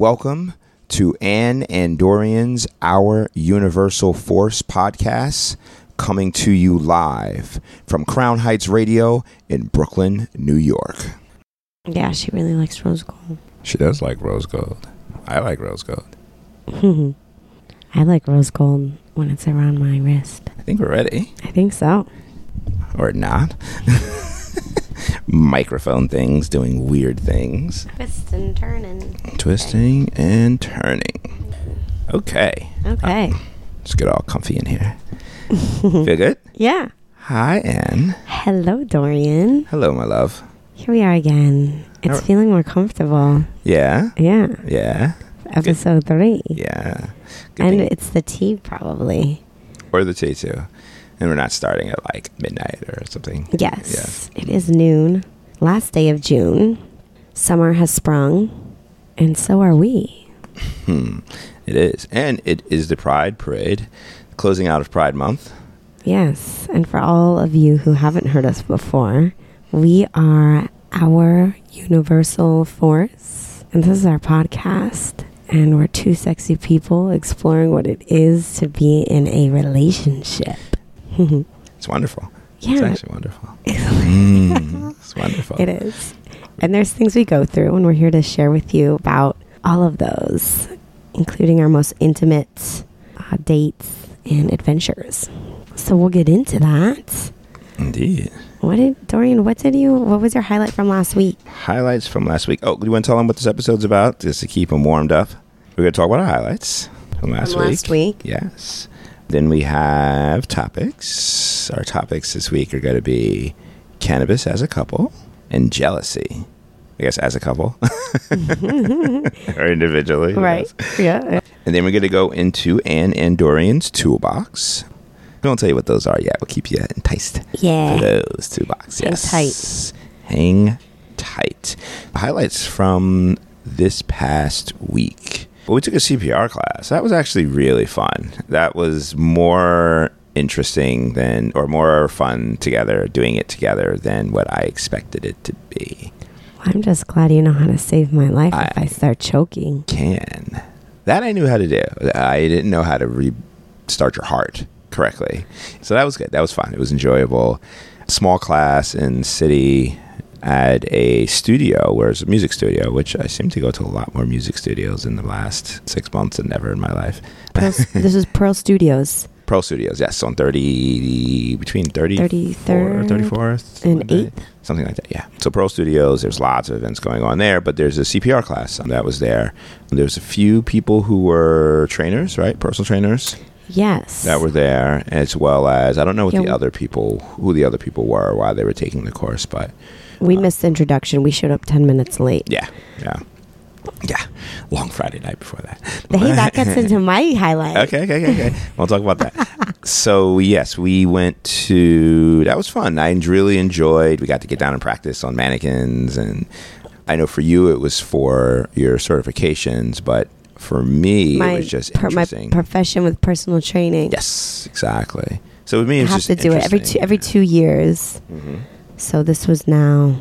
Welcome to Anne and Dorian's Our Universal Force podcast, coming to you live from Crown Heights Radio in Brooklyn, New York. Yeah, she really likes rose gold. She does like rose gold. I like rose gold. I like rose gold when it's around my wrist. I think we're ready. I think so. Or not. Microphone things doing weird things. Twisting, turning. Twisting and turning. Okay. Okay. Uh, let's get all comfy in here. Feel good? Yeah. Hi, Anne. Hello, Dorian. Hello, my love. Here we are again. It's feeling more comfortable. Yeah? Yeah. Yeah? Episode three. Yeah. Good And thing- it's the tea, probably. or the tea, too. And we're not starting at like midnight or something. Yes. It is noon. Last day of June. Summer has sprung. And so are we. Hmm. It is. And it is the Pride Parade, closing out of Pride Month. Yes. And for all of you who haven't heard us before, we are our universal force. And this is our podcast. And we're two sexy people exploring what it is to be in a relationship. It's wonderful. It's yeah, actually wonderful. Mm, it's wonderful. it is. And there's things we go through, and we're here to share with you about all of those, including our most intimate uh, dates and adventures. So we'll get into that. Indeed. What did Dorian? What did you? What was your highlight from last week? Highlights from last week. Oh, do you want to tell them what this episode's about, just to keep them warmed up? We're going to talk about our highlights from last From week. last week. Yes. Then we have topics. Our topics this week are going to be cannabis as a couple and jealousy. I guess as a couple or individually. Right. Yeah. And then we're going to go into Anne and Dorian's toolbox. We won't tell you what those are yet. We'll keep you enticed for Yeah. those toolbox. Hang Yes. Hang tight. Highlights from this past week. Well, we took a CPR class. That was actually really fun. That was more interesting than, or more fun together, doing it together than what I expected it to be. I'm just glad you know how to save my life if I- I start choking. Can. That I knew how to do. I didn't know how to restart your heart correctly. So that was good. That was fun. It was enjoyable. Small class in city at a studio where it's a music studio, which I seem to go to a lot more music studios in the last six months than ever in my life. Pearl, this is Pearl Studios Pearl Studios, yes, on 30, between 34, 33rd 34th and 8th. Something like that, yeah. So Pearl Studios, there's lots of events going on there, but there's a CPR class that was there. There's a few people who were trainers, right? Personal trainers Yes. that were there, as well as, I don't know what Yeah, the other people, who the other people were, why they were taking the course, but we missed the introduction. We showed up 10 minutes late. yeah, yeah. Yeah, long Friday night before that. Hey, that gets into my highlight. Okay, okay, okay, okay. we'll talk about that. so yes, we went to. That was fun. I really enjoyed. We got to get down and practice on mannequins, and I know for you it was for your certifications, but for me My, it was just per- my profession with personal training. yes, exactly. So with me, I have to do it every two, every two years. hmm So this was now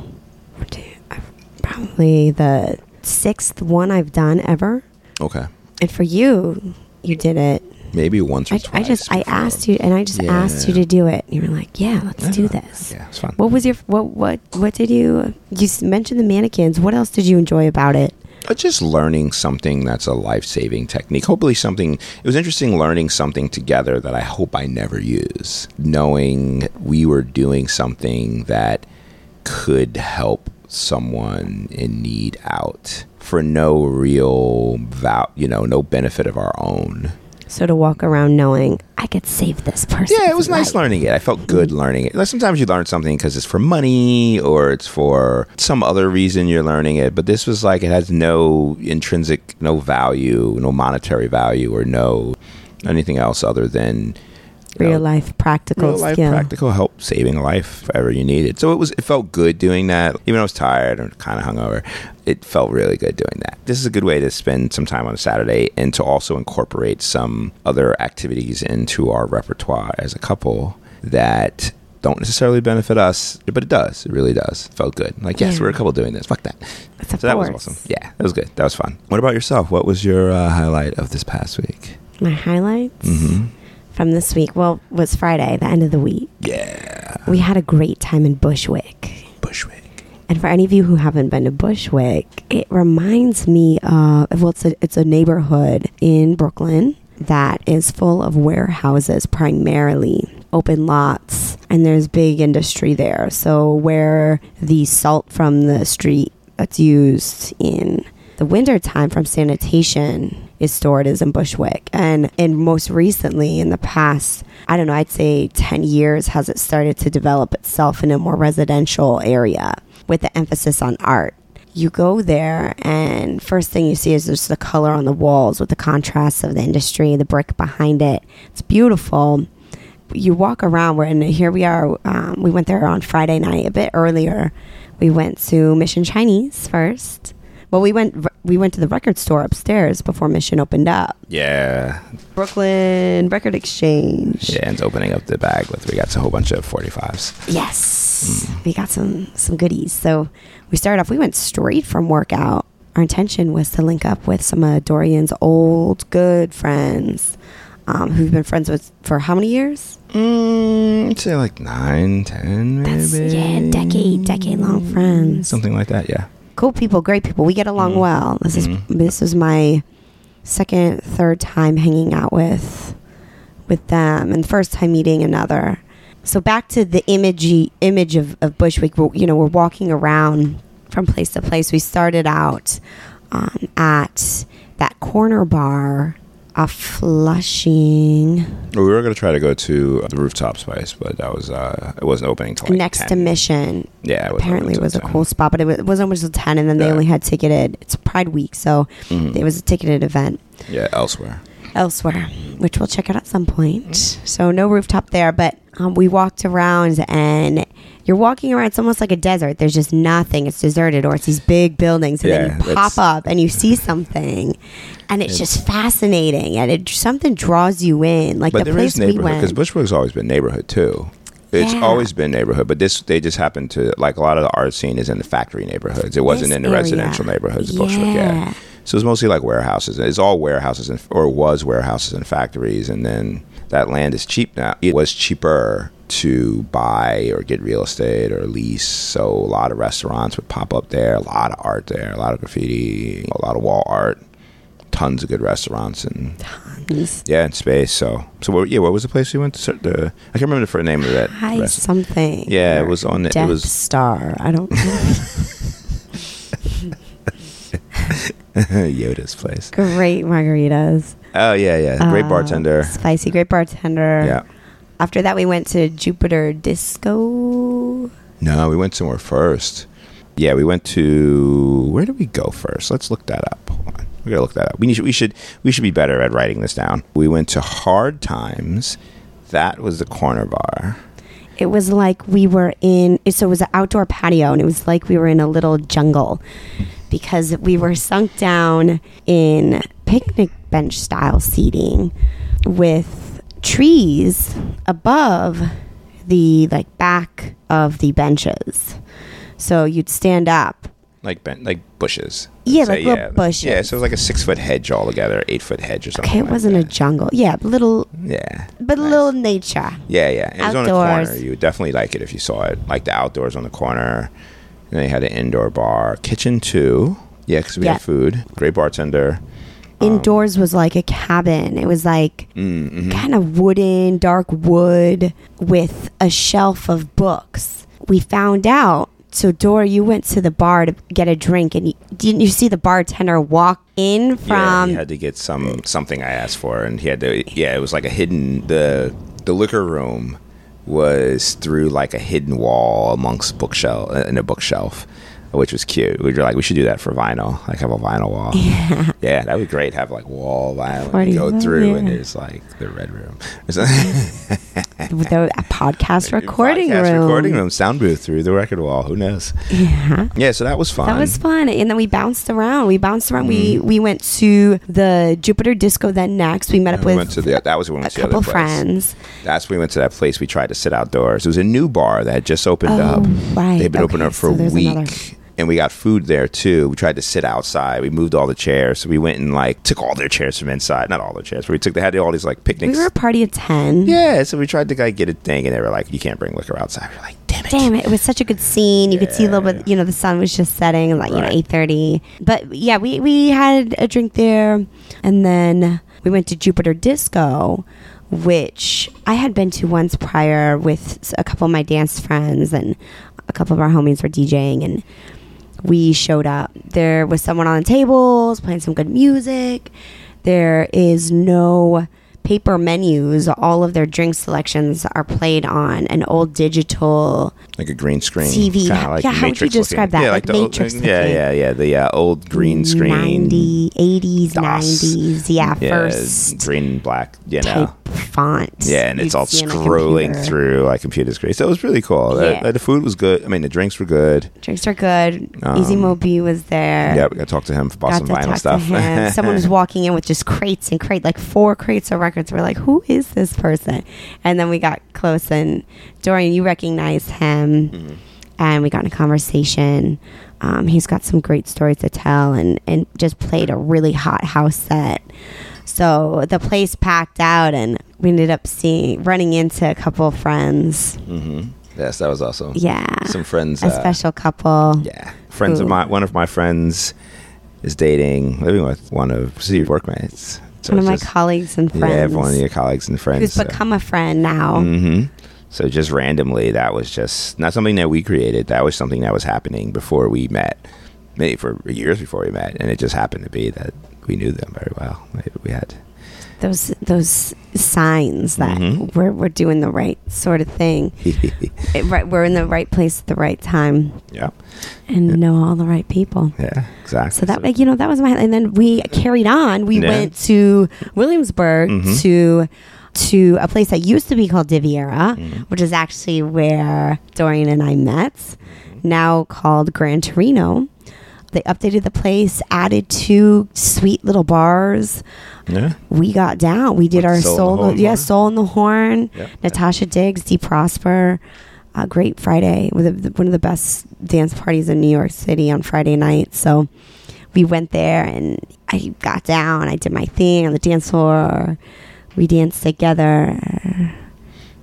probably the sixth one I've done ever. Okay, And for you, you did it. maybe once or I, twice. I just I asked you, and I just asked you to do it. You were like, "Yeah, let's do this." Yeah, it's fun. What was your what what what did you you mentioned the mannequins? What else did you enjoy about it? But just learning something that's a life saving technique. Hopefully, something. It was interesting learning something together that I hope I never use. Knowing we were doing something that could help someone in need out for no real val, you know, no benefit of our own. So to walk around knowing I could save this person. Yeah, it was nice learning it. I felt good learning it. Like sometimes you learn something because it's for money or it's for some other reason you're learning it. But this was like it has no intrinsic, no value, no monetary value, or no anything else other than know, Real life practical real life skill. practical help saving a life if ever you need it. So it was it felt good doing that. Even though I was tired and kind of hungover, it felt really good doing that. This is a good way to spend some time on a Saturday and to also incorporate some other activities into our repertoire as a couple that don't necessarily benefit us, but it does. It really does. Felt good. Like, yes, Yeah. we're a couple doing this. Fuck that. So that was awesome. Yeah, that was good. That was fun. What about yourself? What was your uh, highlight of this past week? My highlights Mm-hmm. From this week, well, was Friday, the end of the week. Yeah, We had a great time in Bushwick. Bushwick. And for any of you who haven't been to Bushwick, it reminds me of well, it's a, it's a neighborhood in Brooklyn that is full of warehouses, primarily open lots, and there's big industry there. So where the salt from the street that's used in the winter time from sanitation is stored is in Bushwick. And and most recently in the past, I don't know, I'd say 10 years has it started to develop itself in a more residential area with the emphasis on art. You go there and first thing you see is just the color on the walls with the contrast of the industry, the brick behind it. It's beautiful. You walk around where and here we are um, we went there on Friday night a bit earlier. We went to Mission Chinese first. Well, we went we went to the record store upstairs before Mission opened up. Yeah, Brooklyn Record Exchange. yeah, and it's opening up the bag with we got a whole bunch of forty fives. Yes, we got some some goodies. So we started off. We went straight from workout. Our intention was to link up with some of Dorian's old good friends, um, who've been friends with for how many years? Mm, I'd say like nine, ten, maybe. That's yeah, decade decade long friends. Something like that. Yeah. Cool people, great people. We get along Mhm. well. This is this is my second, third time hanging out with with them, and first time meeting another. So back to the imagey image of, of Bushwick. We're, you know, we're walking around from place to place. We started out um, at that corner bar off Flushing, we were gonna try to go to the rooftop spice, but that was uh, it wasn't opening till like next 10. to Mission. Yeah, it Apparently, it was a cool spot, but it, was, it wasn't until ten, and then they Yeah. only had ticketed. It's Pride Week, so 10. Mhm. it was a ticketed event. Yeah, elsewhere. elsewhere, which we'll check out at some point. So no rooftop there, but um, we walked around and you're walking around. It's almost like a desert. There's just nothing. It's deserted, or it's these big buildings, and Yeah, then you pop up and you see something, and it's, just fascinating, and it something draws you in. Like But the there is place we neighborhood because went. Bushwick's always been neighborhood too. It's Yeah. always been neighborhood, but this they just happened to like a lot of the art scene is in the factory neighborhoods. It wasn't This in the area. residential neighborhoods of Bushwick. Yeah. Yeah. So it's mostly like warehouses. It's all warehouses and or was warehouses and factories, and then that land is cheap now. It was cheaper to buy or get real estate or lease. So a lot of restaurants would pop up there. A lot of art there. A lot of graffiti. A lot of wall art. Tons of good restaurants and tons. yeah, in space. So, so what, yeah, what was the place we went to? The I can't remember the name of that. High restaurant. something. Yeah, it was on the- it Death was- Star. I don't know. Yoda's place. Great margaritas. Oh yeah, yeah, great Uh, bartender. Spicy, great bartender. Yeah. After that, we went to Jupiter Disco. No, we went somewhere first. Yeah, we went to where did we go first? Let's look that up. Hold on. We gotta look that up. We need, we should we should be better at writing this down. We went to Hard Times. That was the corner bar. It was like we were in. So it was an outdoor patio, and it was like we were in a little jungle because we were sunk down in picnic bench style seating with trees above the like back of the benches. So you'd stand up. Like ben, like bushes. Yeah, like little bushes. Yeah, so it was like a six foot hedge altogether, eight foot hedge or something. Okay, it like wasn't a jungle. Yeah, little, Yeah. but a Nice. little nature. Yeah, yeah. It was on the Outdoors. corner. You would definitely like it if you saw it. Like the outdoors on the corner. And they had an indoor bar, kitchen too. Yeah, because we Yeah. had food. Great bartender. Um, Indoors was like a cabin. It was like Mm, mhm. kind of wooden, dark wood with a shelf of books. We found out. So Dora, you went to the bar to get a drink, and you, didn't you see the bartender walk in from? yeah, he had to get some something I asked for, and he had to. Yeah, it was like a hidden the the liquor room was through like a hidden wall amongst bookshelf in a bookshelf. Which was cute. We were like, we should do that for vinyl, like have a vinyl wall. Yeah, yeah, that would be great. Have like wall vinyl, you go 40, through, and yeah. there's like the red room, There's The a podcast recording podcast room. recording room, sound booth through the record wall. Who knows? Yeah. Yeah, so that was fun. That was fun, and then we bounced around. We bounced around. We Mm-hmm. we went to the Jupiter Disco. Then next, we met up we with went to the, that was when we a went to the couple friends. That's when we went to that place. We tried to sit outdoors. It was a new bar that had just opened Oh, up. right. They've been open Okay, up for so a week. another- And we got food there too. We tried to sit outside. We moved all the chairs. So we went and like took all their chairs from inside. Not all their chairs, but we took they had all these like picnics. We were a party of ten. yeah, so we tried to like get a thing and they were like, You can't bring liquor outside. We were like, damn it. Damn it! It was such a good scene. You could see a little bit. You know, the sun was just setting, like you know, eight thirty. But yeah, we we had a drink there, and then we went to Jupiter Disco, which I had been to once prior with a couple of my dance friends, and a couple of our homies were DJing, and we showed up. There was someone on the tables playing some good music. There is no paper menus. All of their drink selections are played on an old digital Like a green screen. TV. like Yeah, how would you Matrix looking. describe that? Yeah, Like the old- Matrix yeah, yeah, yeah. The uh, old green screen. 90, 80s, DOS. 90s. Yeah, yeah, first green and black, you know. font. Yeah, and it's all see on a scrolling through like computer screen. So it was really cool. Yeah. uh, the food was good. I mean, the drinks were good. Drinks are good. Um, Easy Mo Bee was there. Yeah, we got to talk to him about Got some vinyl stuff. Someone was walking in with just crates and crate, like four crates of records. We're like, who is this person? And then we got close, and Dorian, you recognized him, Mm-hmm. and we got in a conversation. Um, he's got some great stories to tell, and and just played a really hot house set. So the place packed out, and we ended up seeing running into a couple of friends. hmm Yes, that was awesome. Yeah, Some friends. a uh, special couple. Yeah, friends of my one of my friends is dating, living with one of Steve's workmates. So One of my just- colleagues and friends. Yeah, one of your colleagues and friends. who's so- become a friend now. hmm So just randomly, that was just not something that we created. That was something that was happening before we met, maybe for years before we met, and it just happened to be that we knew them very well. We had. Those those signs that Mhm. we're we're doing the right sort of thing. It- right, we're in the right place at the right time yeah, and know all the right people. yeah, exactly. So that you know that was my and then we carried on. We Yeah. went to Williamsburg Mhm. to to a place that used to be called Diviera, Mhm. which is actually where Dorian and I met. Now called Gran Torino. They updated the place, added two sweet little bars. yeah, We got down. We did our Soul in the soul, Horn? yeah, soul in the horn. Natasha Diggs, Dee Prosper, uh, Great Friday, with the, one of the best dance parties in New York City on Friday night. So we went there and I got down. I did my thing on the dance floor. We danced together.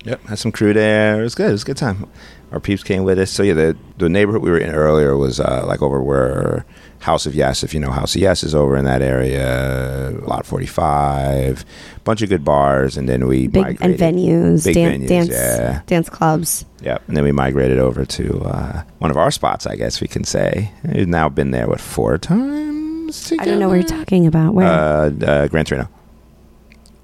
Yep, had some crew there. It was good. It was a good time. Our peeps came with us. So yeah, the the neighborhood we were in earlier was uh, like over where House of Yes, if you know House of Yes, is over in that area. Lot Forty Five, bunch of good bars, and then we Big and venues, Big dan- venues, dance, yeah. dance clubs. Yep, and then we migrated over to uh, one of our spots. I guess we can say we've now been there what four times. I don't know what you're talking about. Where? Uh, uh, Gran Torino.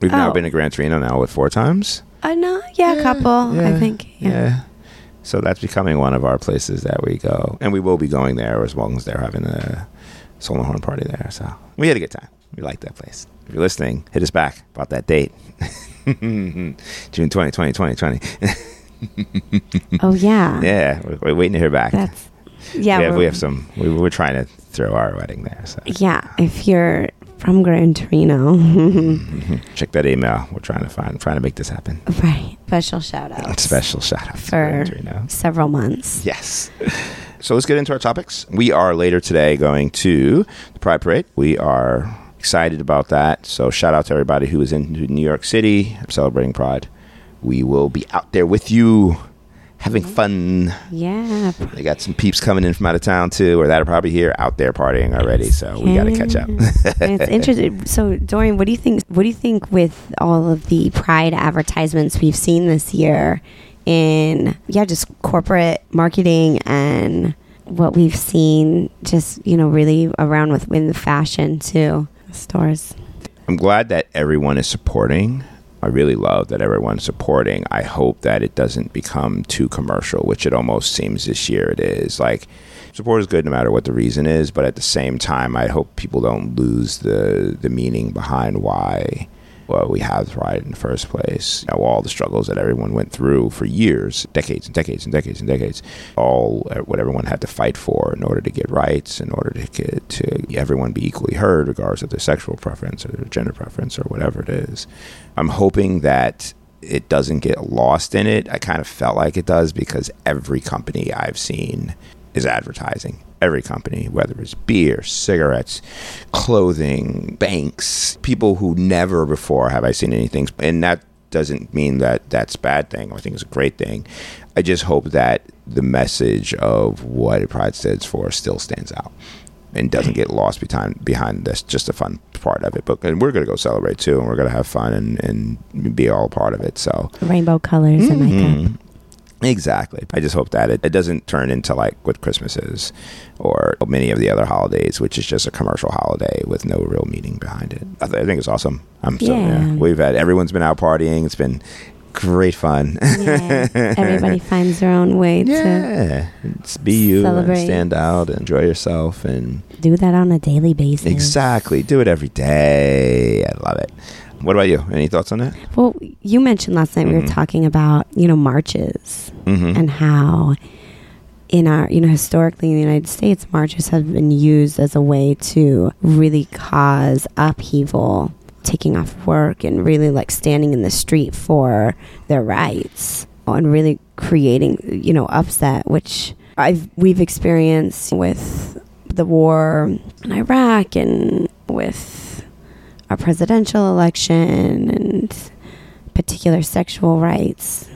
We've now Oh. been to Gran Torino now with four times. Uh, no, yeah, a couple. I think. Yeah. So that's becoming one of our places that we go, and we will be going there as long as they're having a Soul Horn party there. So we had a good time. We like that place. If you're listening, hit us back about that date, June 20, 20, 2020. Oh yeah. yeah, we're, we're waiting to hear back. That's yeah. we, have, we're- have some. We, we're trying to throw our wedding there. So Yeah, if you're from Gran Torino, check that email. We're trying to find, trying to make this happen. right? Special shout out Special shout out for Gran Torino. several months. Yes. So let's get into our topics. We are later today going to the Pride Parade. We are excited about that. So shout out to everybody who is in New York City celebrating Pride. We will be out there with you having fun. Yeah, They got some peeps coming in from out of town too, or that are probably here out there partying already. So we got to catch up. It's interesting. So, Dorian, what do you think? What do you think with all of the Pride advertisements we've seen this year in yeah, just corporate marketing and what we've seen, just you know, really around with in the fashion too stores. I'm glad that everyone is supporting. I really love that everyone's supporting. I hope that it doesn't become too commercial, which it almost seems this year it is. Like support is good no matter what the reason is, but at the same time, I hope people don't lose the the meaning behind why well, we have Pride in the first place. You all the struggles that everyone went through for years, decades and decades and decades and decades, all uh, what everyone had to fight for in order to get rights, in order to get to everyone be equally heard, regardless of their sexual preference or their gender preference or whatever it is. I'm hoping that it doesn't get lost in it. I kind of felt like it does because every company I've seen is advertising. Every company, whether it's beer, cigarettes, clothing, banks, people who never before have I seen anything. And that doesn't mean that that's a bad thing. I think it's a great thing. I just hope that the message of what Pride stands for still stands out and doesn't get lost behind behind this just a fun part of it. But and we're gonna go celebrate too, and we're gonna have fun and, and be all part of it. So rainbow colors mm-hmm. cup. Exactly. I just hope that it, it doesn't turn into like what Christmas is or many of the other holidays, which is just a commercial holiday with no real meaning behind it. I, th- I think it's awesome. I'm so, yeah. yeah. We've had, everyone's been out partying. It's been great fun. yeah. Everybody finds their own way yeah. to be you celebrate. and stand out and enjoy yourself and do that on a daily basis. Exactly. Do it every day. I love it. What about you? Any thoughts on that? Well, you mentioned last night mm-hmm. we were mm-hmm. talking about, you know, marches mm-hmm. and how in our, you know, historically in the United States, marches have been used as a way to really cause upheaval, taking off work and really like standing in the street for their rights and really creating, you know, upset, which I've we've experienced with the war in Iraq and with presidential election and particular sexual rights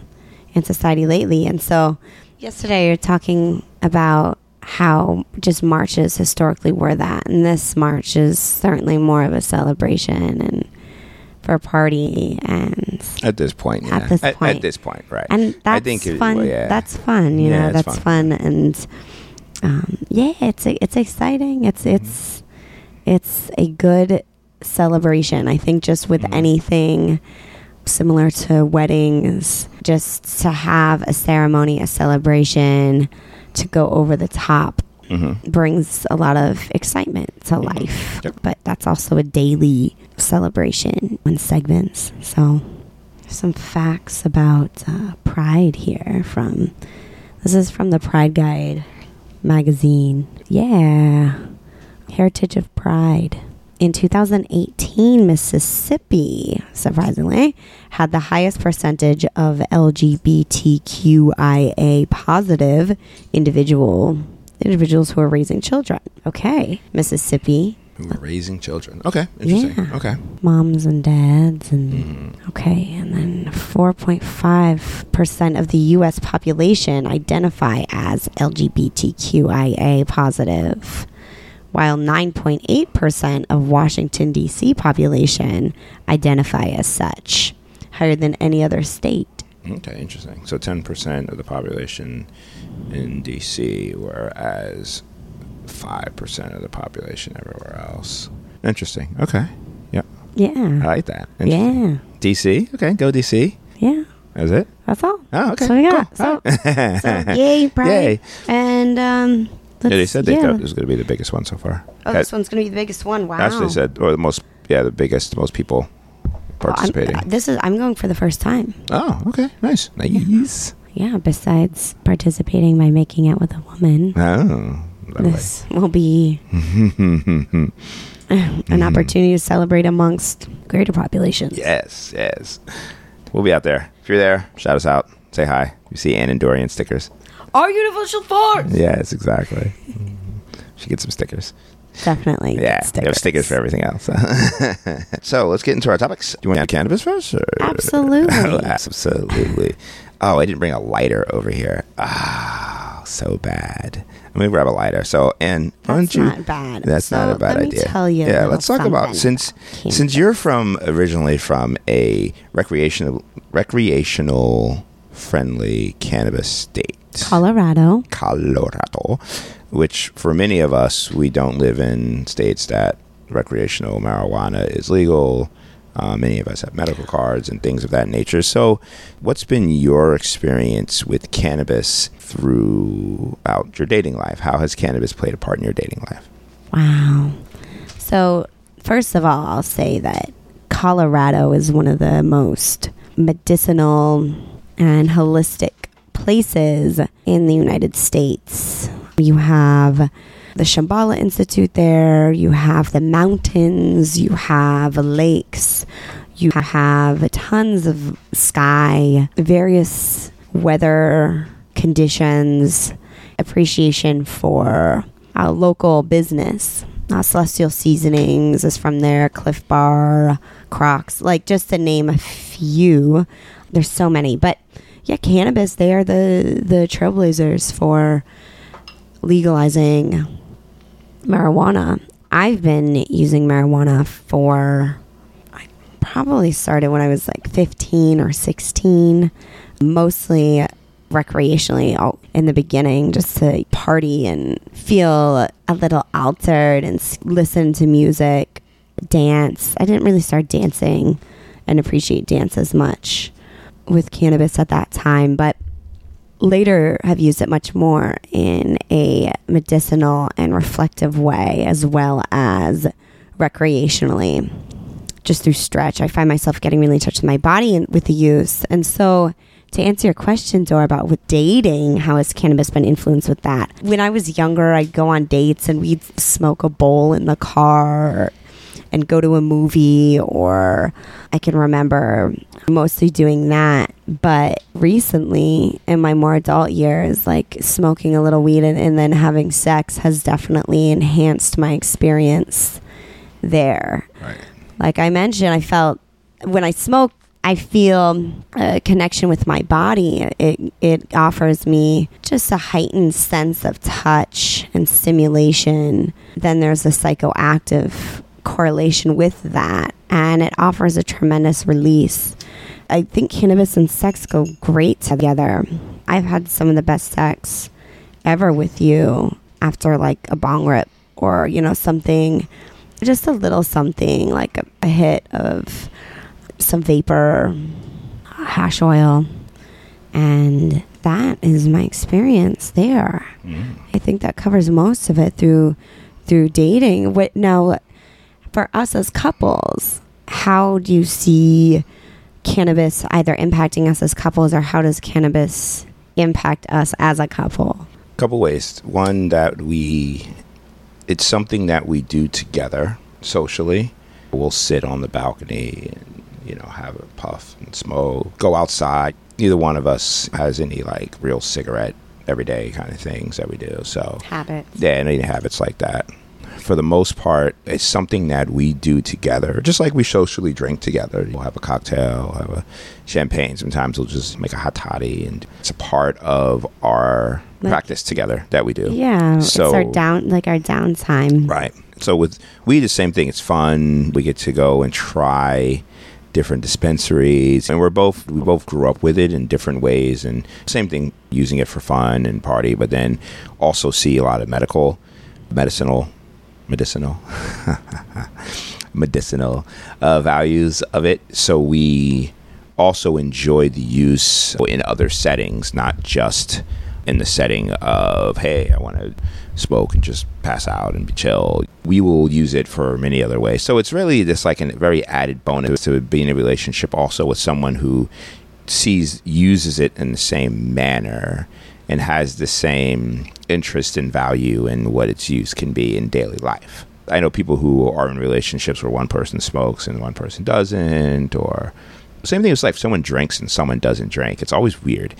in society lately. And so, yesterday you're talking about how just marches historically were that, and this march is certainly more of a celebration and for a party and at this point yeah. at this point at, this point right and that's I think fun yeah. that's fun you yeah, know that's fun. fun. and um, yeah it's it's exciting it's it's it's a good celebration. I think just with mm-hmm. anything similar to weddings, just to have a ceremony, a celebration, to go over the top mm-hmm. brings a lot of excitement to mm-hmm. life. Yep. But that's also a daily celebration in segments. So, some facts about uh, Pride here from this is from the Pride Guide magazine. Yeah. Heritage of Pride in 2018, Mississippi, surprisingly, had the highest percentage of LGBTQIA positive individual individuals who are raising children. Okay, Mississippi. Who are raising children? Okay, interesting. Yeah. Okay, moms and dads, and mm. okay, and then 4.5 percent of the U.S. population identify as LGBTQIA positive while 9.8% of Washington, D.C. population identify as such, higher than any other state. Okay, interesting. So 10% of the population in D.C., whereas 5% of the population everywhere else. Interesting. Okay. Yeah. Yeah. I like that. Yeah. DC. Okay, go DC. Yeah. That's it. That's all. Oh, okay. So we got cool. so, so yay, Pride. Yay. And um, yeah, they said they yeah. thought it was going to be the biggest one so far. Oh, this one's going to be the biggest one. Wow. That's what they said, or the most, yeah, the biggest, most people participating. Well, this is I'm going for the first time. Oh, okay, nice, nice. Yeah. Besides participating by making out with a woman. Oh. This will be an opportunity to celebrate amongst greater populations. Yes, yes. We'll be out there. If you're there, shout us out. Say hi. You see Ann and Dorian stickers. Our universal force. Yes, exactly. She gets some stickers. Definitely. Yeah, stickers. have stickers for everything else. so let's get into our topics. Do you want to have cannabis first? Or? Absolutely. oh, absolutely. Oh, I didn't bring a lighter over here. Ah, oh, so bad. I'm gonna grab a lighter. So, and that's you, not bad. That's so not a bad let idea. Me tell you. Yeah, let's talk about since since you're from originally from a recreational recreational friendly cannabis state. Colorado. Colorado, which for many of us, we don't live in states that recreational marijuana is legal. Uh, many of us have medical cards and things of that nature. So, what's been your experience with cannabis throughout your dating life? How has cannabis played a part in your dating life? Wow. So, first of all, I'll say that Colorado is one of the most medicinal and holistic places in the United States. You have the Shambhala Institute there, you have the mountains, you have lakes, you have tons of sky, various weather conditions, appreciation for a local business. Uh, Celestial Seasonings is from there, Clif Bar, Crocs, like just to name a few. There's so many, but yeah, cannabis. They are the the trailblazers for legalizing marijuana. I've been using marijuana for. I probably started when I was like 15 or 16, mostly recreationally oh, in the beginning just to party and feel a little altered and listen to music, dance. I didn't really start dancing and appreciate dance as much with cannabis at that time, but later have used it much more in a medicinal and reflective way as well as recreationally. Just through stretch, I find myself getting really in touch with my body and with the use. And so to answer your question, Dora, about with dating, how has cannabis been influenced with that? When I was younger, I'd go on dates and we'd smoke a bowl in the car and go to a movie, or I can remember mostly doing that. But recently, in my more adult years, like smoking a little weed and, and then having sex has definitely enhanced my experience there. Right. Like I mentioned, I felt when I smoke I feel a connection with my body. It, it offers me just a heightened sense of touch and stimulation. Then there's a psychoactive correlation with that, and it offers a tremendous release. I think cannabis and sex go great together. I've had some of the best sex ever with you after like a bong rip or, you know, something, just a little something like a, a hit of some vapor, hash oil, and that is my experience there. Mm. I think that covers most of it through through dating. What now for us as couples, how do you see cannabis either impacting us as couples or how does cannabis impact us as a couple? Couple ways. One that we it's something that we do together socially. We'll sit on the balcony and you know, have a puff and smoke, go outside. Neither one of us has any like real cigarette everyday kind of things that we do. So habits. Yeah, any habits like that. For the most part, it's something that we do together, just like we socially drink together. We'll have a cocktail, have a champagne. Sometimes we'll just make a hot toddy, and it's a part of our like, practice together that we do. Yeah, so, it's our down, like our downtime. Right. So with we, the same thing. It's fun. We get to go and try different dispensaries and we're both we both grew up with it in different ways and same thing using it for fun and party but then also see a lot of medical medicinal medicinal medicinal uh, values of it so we also enjoy the use in other settings not just in the setting of hey i want to smoke and just pass out and be chill. We will use it for many other ways. So it's really this like a very added bonus to be in a relationship also with someone who sees uses it in the same manner and has the same interest and value in what its use can be in daily life. I know people who are in relationships where one person smokes and one person doesn't, or same thing as like someone drinks and someone doesn't drink. It's always weird.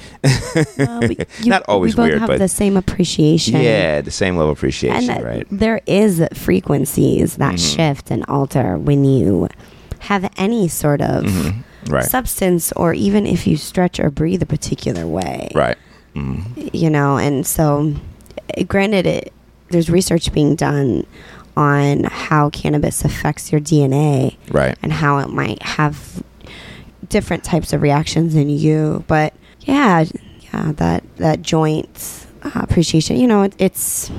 Well, we, you, Not always we both weird, have but the same appreciation. Yeah, the same level of appreciation, and right? There is frequencies that mm-hmm. shift and alter when you have any sort of mm-hmm. right. substance, or even if you stretch or breathe a particular way, right? Mm-hmm. You know, and so granted, it there's research being done on how cannabis affects your DNA, right, and how it might have different types of reactions in you. But yeah, yeah, that that joint uh, appreciation. You know, it, it's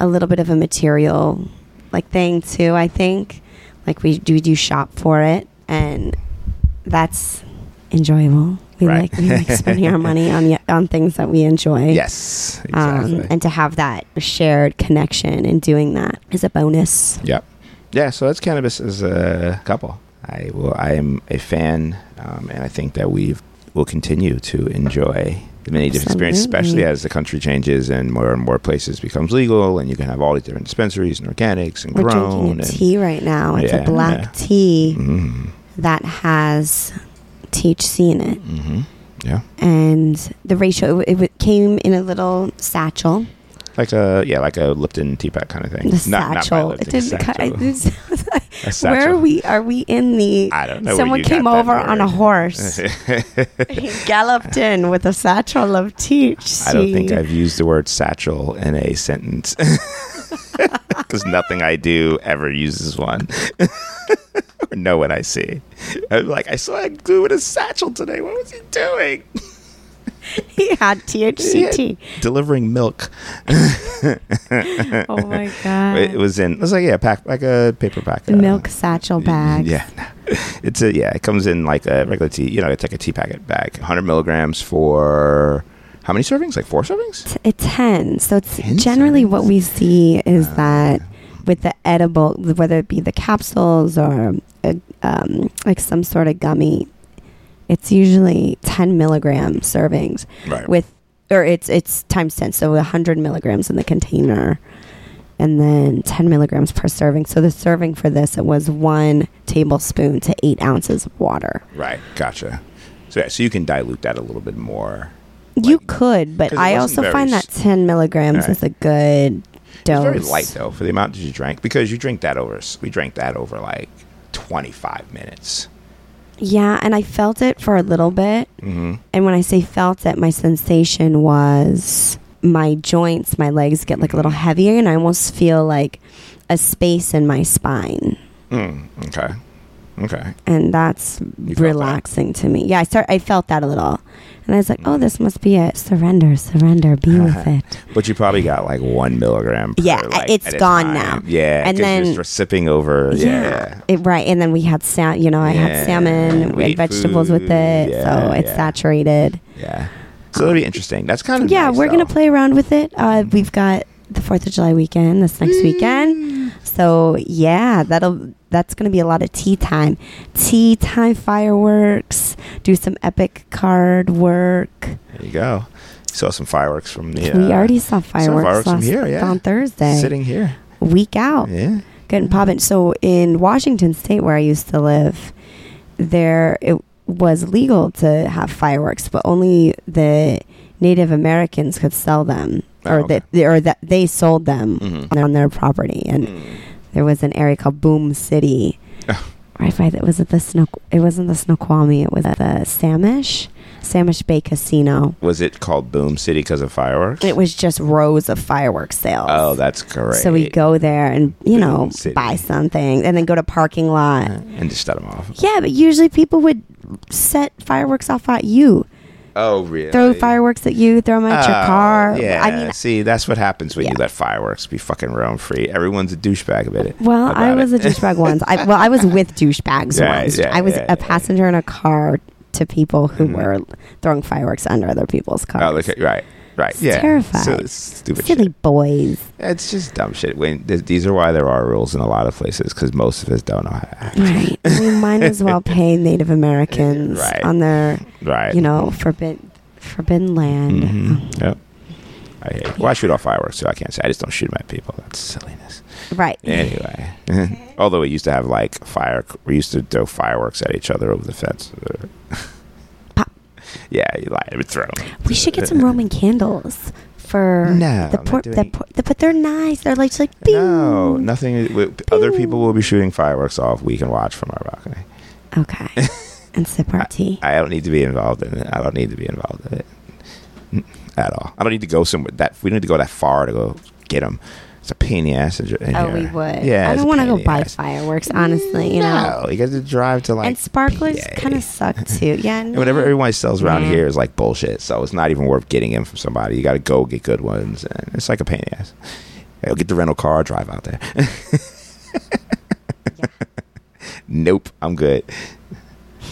a little bit of a material like thing too. I think like we do we do shop for it and that's enjoyable. We Right. like we like spending our money on on things that we enjoy. Yes, exactly. Um, and to have that shared connection and doing that is a bonus. Yep. Yeah, so that's cannabis as a couple. I will. I am a fan, um, and I think that we will continue to enjoy the many different experiences, especially as the country changes and more and more places becomes legal, and you can have all these different dispensaries and organics and We're grown. drinking a and, tea right now. It's Yeah, a black yeah. tea Mm, that has THC in it. hmm Yeah, And the ratio, it, it came in a little satchel. like a yeah, like a Lipton teapot kind of thing. The Not- not satchel. Lipton, it didn't. cut- satchel. I- this- A where are we? Are we in the? I don't know. Someone came over on a horse. he galloped in with a satchel of THC. I don't think I've used the word satchel in a sentence because nothing I do ever uses one or know what I see. I'm like, I saw a glue with a satchel today. What was he doing? he had THCT. Yeah, tea. Delivering milk. Oh my god! It was in. It was like yeah, pack like a paper pack. uh, Milk satchel bag. Yeah, it's a yeah. It comes in like a regular tea. You know, it's like a tea packet bag. 100 milligrams for how many servings? Like four servings? T- It's 10. So it's 10 generally servings? what we see is Ah. that with the edible, whether it be the capsules or a, um, like some sort of gummy, it's usually 10 milligram servings Right. with, or it's it's times 10, so 100 milligrams in the container, and then 10 milligrams per serving. So the serving for this it was one tablespoon to eight ounces of water. Right. Gotcha. So yeah, so you can dilute that a little bit more. You Like- could, but I also find that 10 milligrams Right. is a good dose. It's very light though for the amount that you drank because you drink that over. We drank that over like 25 minutes. Yeah, and I felt it for a little bit. Mm-hmm. And when I say felt it, my sensation was my joints, my legs get like a little heavier, and I almost feel like a space in my spine. Mm, okay. Okay. And that's You relaxing to me. Yeah, I start. I felt that a little, and I was like, "Oh, this must be it. Surrender, surrender, be with it." But you probably got like one milligram. Per, Yeah, like, it's gone time. now. Yeah, And you're then- just sipping over. Yeah. It, right. And then we had sa- you know, I Yeah, had salmon, we we had vegetables with it, yeah, so it's yeah. saturated. Yeah. So it'll be interesting. That's kind of yeah, nice, we're gonna play around with it. Uh, we've got the Fourth of July weekend this next weekend, so yeah, that'll that's gonna be a lot of tea time, tea time fireworks. Do some epic card work. There you go. Saw some fireworks from the. we uh, already saw fireworks, fireworks from last, here, yeah. on Thursday, sitting here. week out, Yeah. getting popping. So in Washington State, where I used to live, there it was legal to have fireworks, but only the Native Americans could sell them, Oh, or okay. that or that they sold them Mhm. on their property. And Mm. There was an area called Boom City, right by the, was it the Snow? It wasn't the Snoqualmie. It was at the Samish, Samish Bay Casino. Was it called Boom City because of fireworks? It was just rows of fireworks sales. Oh, that's great. So we go there and you know City. buy something, and then go to parking lot. and just shut them off. Yeah, but usually people would set fireworks off at you, Oh, really? throw fireworks at you, throw them at your Oh, car. Yeah. I mean, see, that's what happens when you let fireworks be fucking roam free. Everyone's a douchebag about it. well, I was it. a douchebag once. I, well, I was with douchebags Right, once. yeah, I was yeah, a yeah. passenger in a car to people who Mhm. were throwing fireworks under other people's cars. Oh, look at, right. Right. It's yeah. terrifying. So it's stupid Silly shit. boys. It's just dumb shit. When th- these are why there are rules in a lot of places because most of us don't know how to act. Right. we might as well pay Native Americans Right. on their, Right. you know, forbidden forbidden land. Mhm. Yep. I hate. Well, I shoot off fireworks, so I can't say I just don't shoot at people. That's silliness. Right. Anyway, although we used to have like fire, we used to throw fireworks at each other over the fence. Yeah, you lie. I would throw. We should get some Roman candles for No, the I'm por- the, por- the but they're nice. They're like just like bing. No, nothing. Other people will be shooting fireworks off. We can watch from our balcony. Okay. and sip our tea. I don't need to be involved in it. I don't need to be involved in it at all. I don't need to go somewhere that we don't need to go that far to go get them. It's a pain in the ass. In in oh, here. we would. Yeah, I don't want to go buy ass. fireworks, honestly. You know. no, you got to drive to like. and sparklers kind of suck too. Yeah. And No. whatever everyone sells around Nah. here is like bullshit. So it's not even worth getting in from somebody. You got to go get good ones, and it's like a pain in the ass. Go get the rental car, drive out there. nope, I'm good.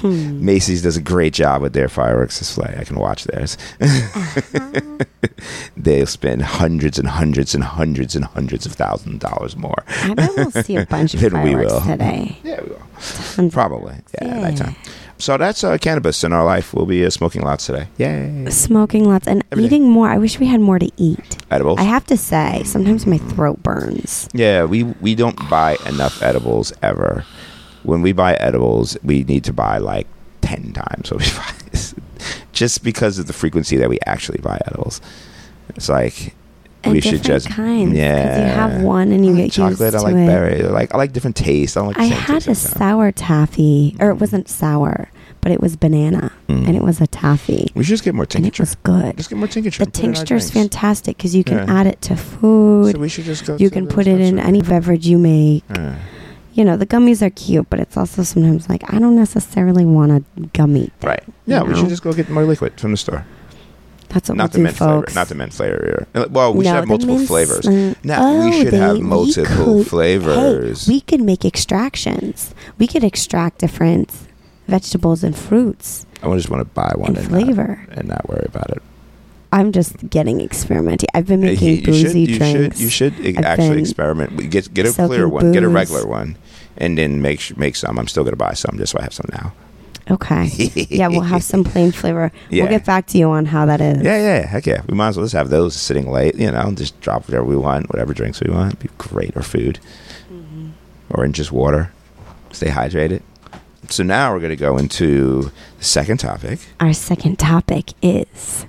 Hmm. Macy's does a great job with their fireworks display. I can watch theirs. Uh-huh. They'll spend hundreds and hundreds and hundreds and hundreds of thousands of dollars more. I bet we'll see a bunch of Then we fireworks will. today. Yeah, we will. Probably. Yeah, Yeah. nighttime. So that's uh, cannabis in our life. We'll be uh, smoking lots today. Yay. Smoking lots and Every day. eating more. I wish we had more to eat. Edibles. I have to say, sometimes my throat burns. Yeah, we we don't buy enough edibles ever. When we buy edibles, we need to buy like ten times what we buy, just because of the frequency that we actually buy edibles. It's like And we should just kinds. yeah. you have one and you I get like chocolate. used I like it. berry. I like I like different tastes. I like. I had a taste every time. sour taffy, or it wasn't sour, but it was banana, Mm. and it was a taffy, We should just get more and it tincture. was good. Just get more tincture. The and put it in our tincture is fantastic because you can Yeah. add it to food. So we should just go. you can put it in any beverage you make. Yeah. You know, the gummies are cute, but it's also sometimes like I don't necessarily want a gummy. Thing, Right. Yeah, we know? should just go get more liquid from the store. That's what Not the we'll do, mint flavor. Not the mint flavor. either. Uh, Well, we should have multiple mint's- flavors. mm, No, oh, we should they- have we multiple could- flavors. Hey, we could make extractions. We could extract different vegetables and fruits I would just want to buy one and and flavor. Not, and not worry about it. I'm just getting experimental. I've been making you, you boozy should, you drinks. should. You should I've actually experiment. Get get a clear one. Get a regular one, and then make make some. I'm still gonna buy some just so I have some now. Okay. yeah, we'll have some plain flavor. Yeah. We'll get back to you on how that is. Yeah, yeah, heck yeah. We might as well just have those sitting late. You know, just drop whatever we want, whatever drinks we want. Be great or food, Mm-hmm. or in just water. Stay hydrated. So now we're gonna go into the second topic. Our second topic is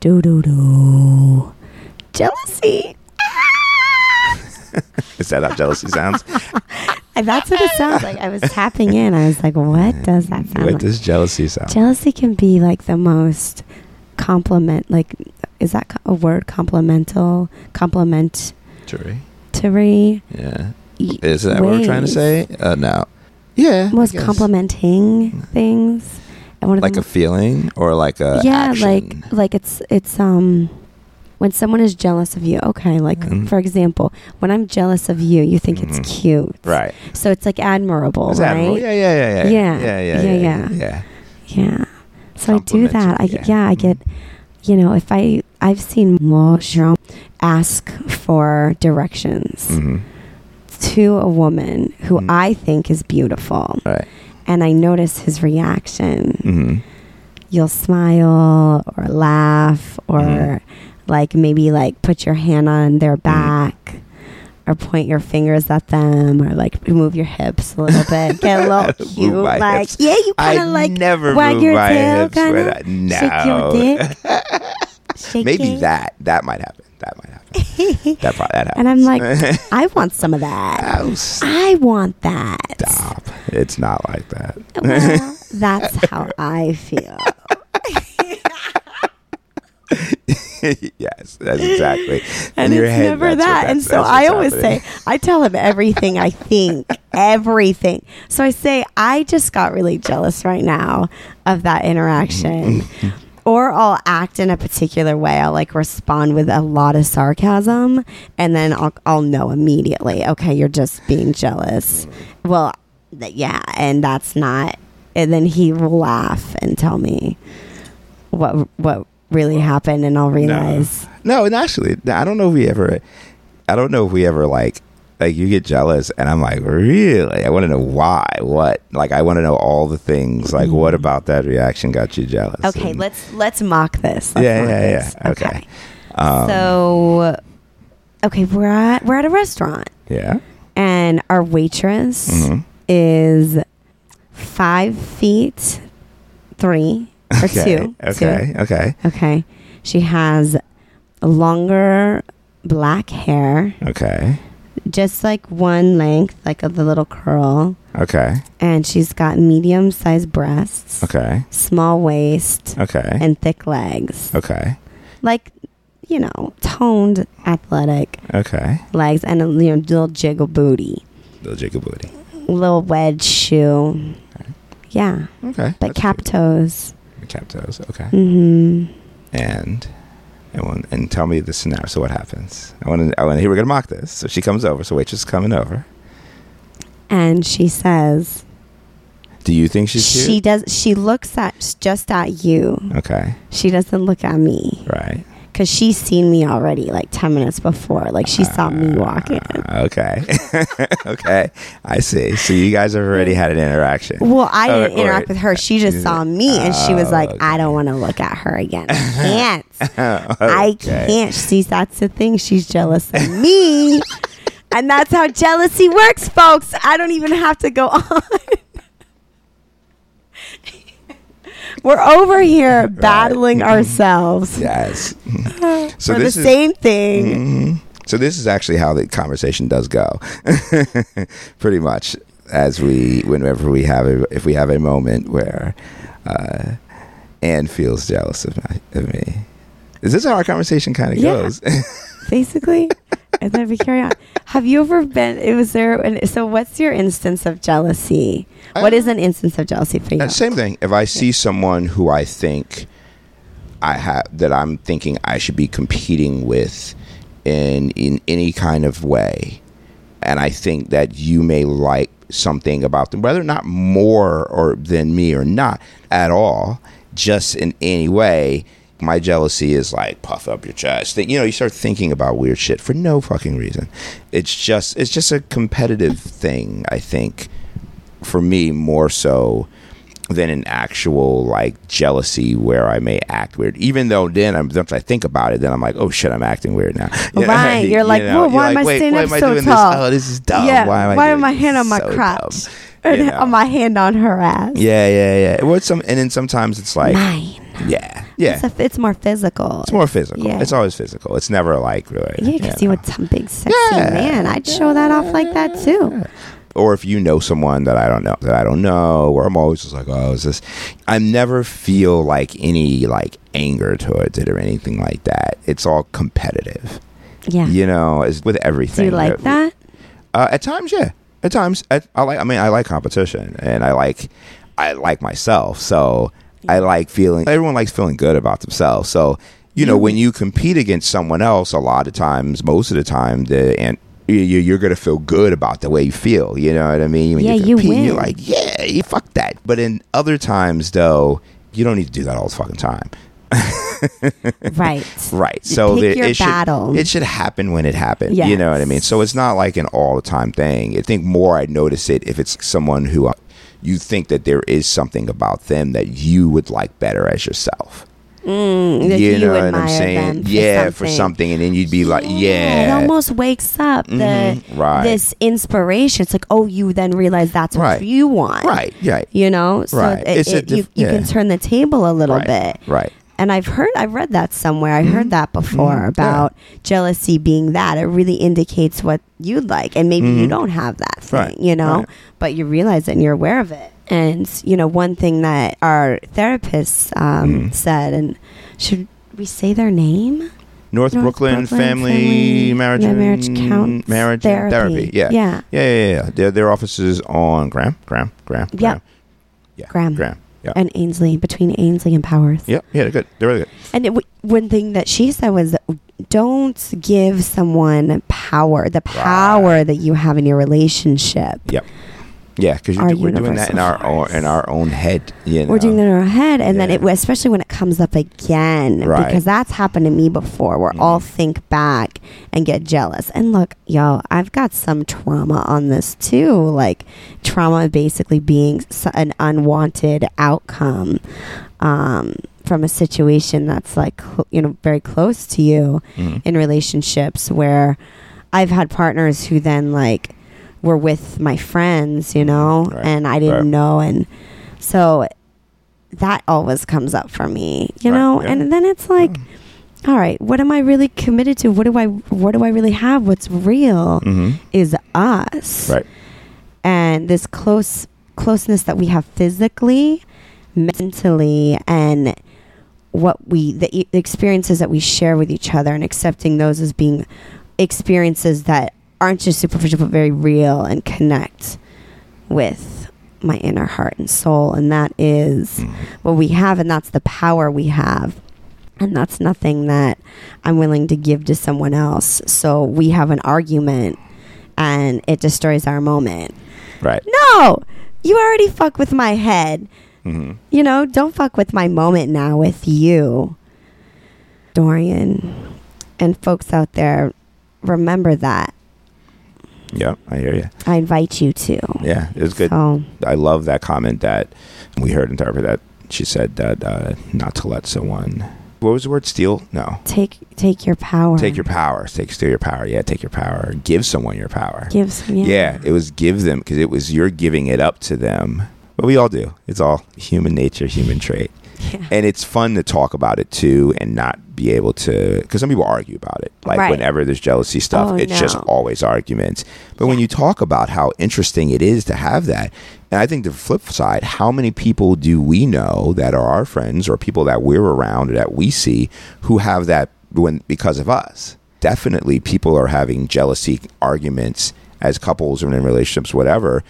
do do do jealousy. Is that how jealousy sounds? That's what it sounds like. I was tapping in. I was like, what does that sound what like? does jealousy sound? Jealousy can be like the most compliment. Like, is that a word? Complimental, complimentary. Jury. Yeah. y- Is that what we're trying to ways. say? Uh, no. Yeah. I guess. complimenting things. One of Like the a feeling or like a yeah action? like like it's it's um when someone is jealous of you okay like Mhm. for example when i'm jealous of you you think Mhm. it's cute right. so it's like admirable Is right admirable? Yeah, yeah, yeah, yeah, Yeah. yeah, Yeah, yeah, yeah, yeah. yeah. yeah so i do that i yeah, yeah. i get you know if i i've seen Moshe ask for directions Mm-hmm. to a woman who Mhm. i think is beautiful Right. And i notice his reaction Mm-hmm. you'll smile or laugh or Mhm. like maybe like put your hand on their Mm-hmm. back or point your fingers at them or like move your hips a little bit get a little cute like hips. yeah you kind of like never wag your tail kinda, no. shake your dick shake Maybe that that might happen. That might happen. that probably that happens. and i'm like i want some of that i want that stop! It's not like that. well that's how i feel yes, that's exactly. and it's head, never that. and so I always happening. say, I tell him everything I think, everything. So I say, I just got really jealous right now of that interaction. Or I'll act in a particular way. I'll like respond with a lot of sarcasm, and then I'll I'll know immediately. Okay, you're just being jealous. Well, th- yeah, and that's not. And then he will laugh and tell me what what really happened, and I'll realize. No, and actually, I don't know if we ever. I don't know if we ever like like you get jealous, and I'm like, really? I want to know why. What? Like, I want to know all the things. Like, what about that reaction got you jealous? Okay, And- let's let's mock this. Let's Yeah, mock yeah, this. yeah. Okay. Um, so, okay, we're at we're at a restaurant, yeah. and our waitress Mhm. is five feet three or Okay. two. Okay. Okay. Two. Okay. She has longer black hair, Okay. Just like one length, like of the little curl, Okay. and she's got medium sized breasts, Okay. small waist, Okay. and thick legs. Okay. like you know toned athletic Okay. legs and a you know, little jiggle booty Little jiggle Booty. little wedge shoe yeah Okay. but cap cute. toes Cap toes. Okay. Mm-hmm. And and when, and tell me the scenario. So what happens? I want to. I want to hear. We're gonna mock this. So she comes over. So waitress is coming over. and she says Do you think she's cute? She does. She looks at just at you. okay. She doesn't look at me Right. Because she's seen me already, like ten minutes before. Like she saw me ah, walk in. Okay. okay. I see. So you guys have already had an interaction. Well, I oh, didn't Or- or- interact with her. She just saw me, and she was Oh, like, okay. "I don't oh, want to look at her again. I can't. Oh, I can't." See, that's the thing. She's jealous of me, and that's how jealousy works, folks. I don't even have to go on. We're over here battling ourselves Yes. So for the is same thing. Mhm. So this is actually how the conversation does go. Pretty much as we whenever we have a, if we have a moment where uh Anne feels jealous of, my, of me. Is this how our conversation kind of Yeah. goes? basically. and then we carry on. Have you ever been? It was there. and So, what's your instance of jealousy? What is an instance of jealousy for you? Uh, same thing. If I see someone who I think I have that I'm thinking I should be competing with in in any kind of way, and I think that you may like something about them, whether or not more or than me or not at all, just in any way. My jealousy is like puff up your chest. You know, you start thinking about weird shit for no fucking reason. It's just it's just a competitive thing. I think for me more so than an actual like jealousy where I may act weird. Even though then I'm once I think about it, then I'm like, oh shit, I'm acting weird now. You know? Right. You're like, "Whoa, why am I wait, standing why up so doing tall?" This? Oh, this is dumb. yeah. Why am I why am my hand on my so crotch? dumb. You know? on my hand on her ass. Yeah, yeah, yeah. Well, some, and then sometimes it's like, Mine. Yeah, yeah. It's, a, it's more physical. It's more physical. Yeah. It's always physical. It's never like really. yeah, because you know. some big sexy Yeah. man. I'd show that off like that too. or if you know someone that I don't know that I don't know, or I'm always just like, oh, is this? I never feel like any like anger towards it or anything like that. It's all competitive, Yeah. you know, it's with Do everything. you like that? Uh, at times, yeah. At times, I, I like. I mean, I like competition, and I like, I like myself. So I like feeling. Everyone likes feeling good about themselves. So you know, when mm-hmm. you compete against someone else, a lot of times, most of the time, the and you, you're going to feel good about the way you feel. You know what I mean? When Yeah, you compete, You're like, yeah, you fuck that. But in other times, though, you don't need to do that all the fucking time. Right. Right. So your it should it should happen when it happens. You know what I mean? So it's not like an all the time thing. I think more I notice it if it's someone who uh, you think that there is something about them that you would like better as yourself. Mm, you you know what I'm saying? for yeah, for something. something, and then you'd be like, yeah, It almost wakes up the Mhm, right. this inspiration. It's like, oh, you then realize that's what Right. you want. right, right, You know? So Right. it, it- you, you yeah. can turn the table a little right, bit. right. And I've heard, I've read that somewhere. I heard that before Mhm. about jealousy being that. It really indicates what you'd like. And maybe you Mhm. don't have that thing, Right, you know, right. but you realize it and you're aware of it. And, you know, one thing that our therapist um, Mhm. said, and should we say their name? North, North Brooklyn, Brooklyn Family, Family- Marriage, yeah, Marriage Counts Marriage Therapy. Therapy. Yeah. Yeah. yeah, yeah, yeah. yeah. Their their offices on Graham, Graham, Graham, Yeah. Graham. yeah, Graham. Graham. Yeah, And Ainslie, between Ainslie and Powers. yeah, yeah. They're good. They're really good. And it, w- one thing that she said was, don't give someone power, the power that you have in your relationship. Yep. Yeah, because we're doing that in our own in our own head. You know? We're doing that in our head, and then it, especially when it comes up again, Right. because that's happened to me before. Where I'll Mhm. think back and get jealous. And look, yo, I've got some trauma on this too. Like trauma basically being an unwanted outcome um, from a situation that's like you know very close to you Mhm. in relationships where I've had partners who then like were with my friends, you know, Right. and I didn't Right. know and so that always comes up for me, you Right, know, yeah. and then it's like all right, what am I really committed to? What do I what do I really have? What's real Mhm. is us. Right. And this close closeness that we have physically, mentally and what we the, e- the experiences that we share with each other and accepting those as being experiences that aren't just superficial but very real and connect with my inner heart and soul and that is Mhm. what we have and that's the power we have and that's nothing that I'm willing to give to someone else so we have an argument and it destroys our moment Right. no you already fuck with my head. hmm You know, don't fuck with my moment now with you. Dorian and folks out there, remember that. Yeah, I hear you. I invite you to. Yeah, it was good. So, I love that comment that we heard in therapy that she said that uh, not to let someone. What was the word? Steal? No. take take your power. Take your power. Take steal your power. Yeah, take your power. Give someone your power. Give some, yeah. Yeah, it was give them because it was you're giving it up to them. But we all do. It's all human nature, human trait. Yeah. And it's fun to talk about it too and not be able to because some people argue about it. Like Right. whenever there's jealousy stuff, Oh, it's just always arguments. But when you talk about how interesting it is to have that, and I think the flip side, how many people do we know that are our friends or people that we're around or that we see who have that when because of us? Definitely people are having jealousy arguments as couples or in relationships, whatever,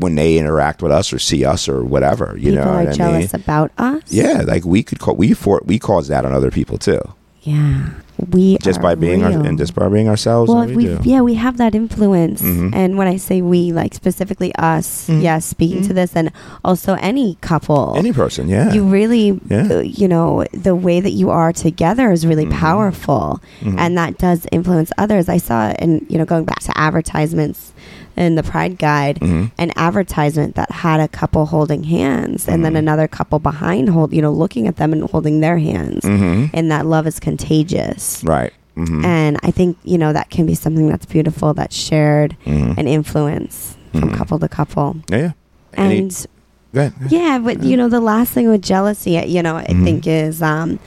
when they interact with us or see us or whatever. You People know are what I jealous mean? about us. Yeah, like we could call we for we cause that on other people too, Yeah. We just by being our, and just by being ourselves. well, we yeah, we have that influence, Mhm. and when I say we, like specifically us, Mhm. yes, speaking to Mhm. this, and also any couple, Any person, yeah, you really, Yeah. uh, you know, the way that you are together is really Mhm. powerful, Mhm. and that does influence others. I saw, and you know, going back to advertisements in the Pride Guide, Mhm. an advertisement that had a couple holding hands, and then Mhm. another couple behind hold, you know, looking at them and holding their hands, Mhm. and that love is contagious. right. Mhm. And I think, you know, that can be something that's beautiful, that's shared Mhm. and influence from couple to couple. yeah, yeah. And ahead. yeah, but you know, the last thing with jealousy, you know, I Mhm. think is um,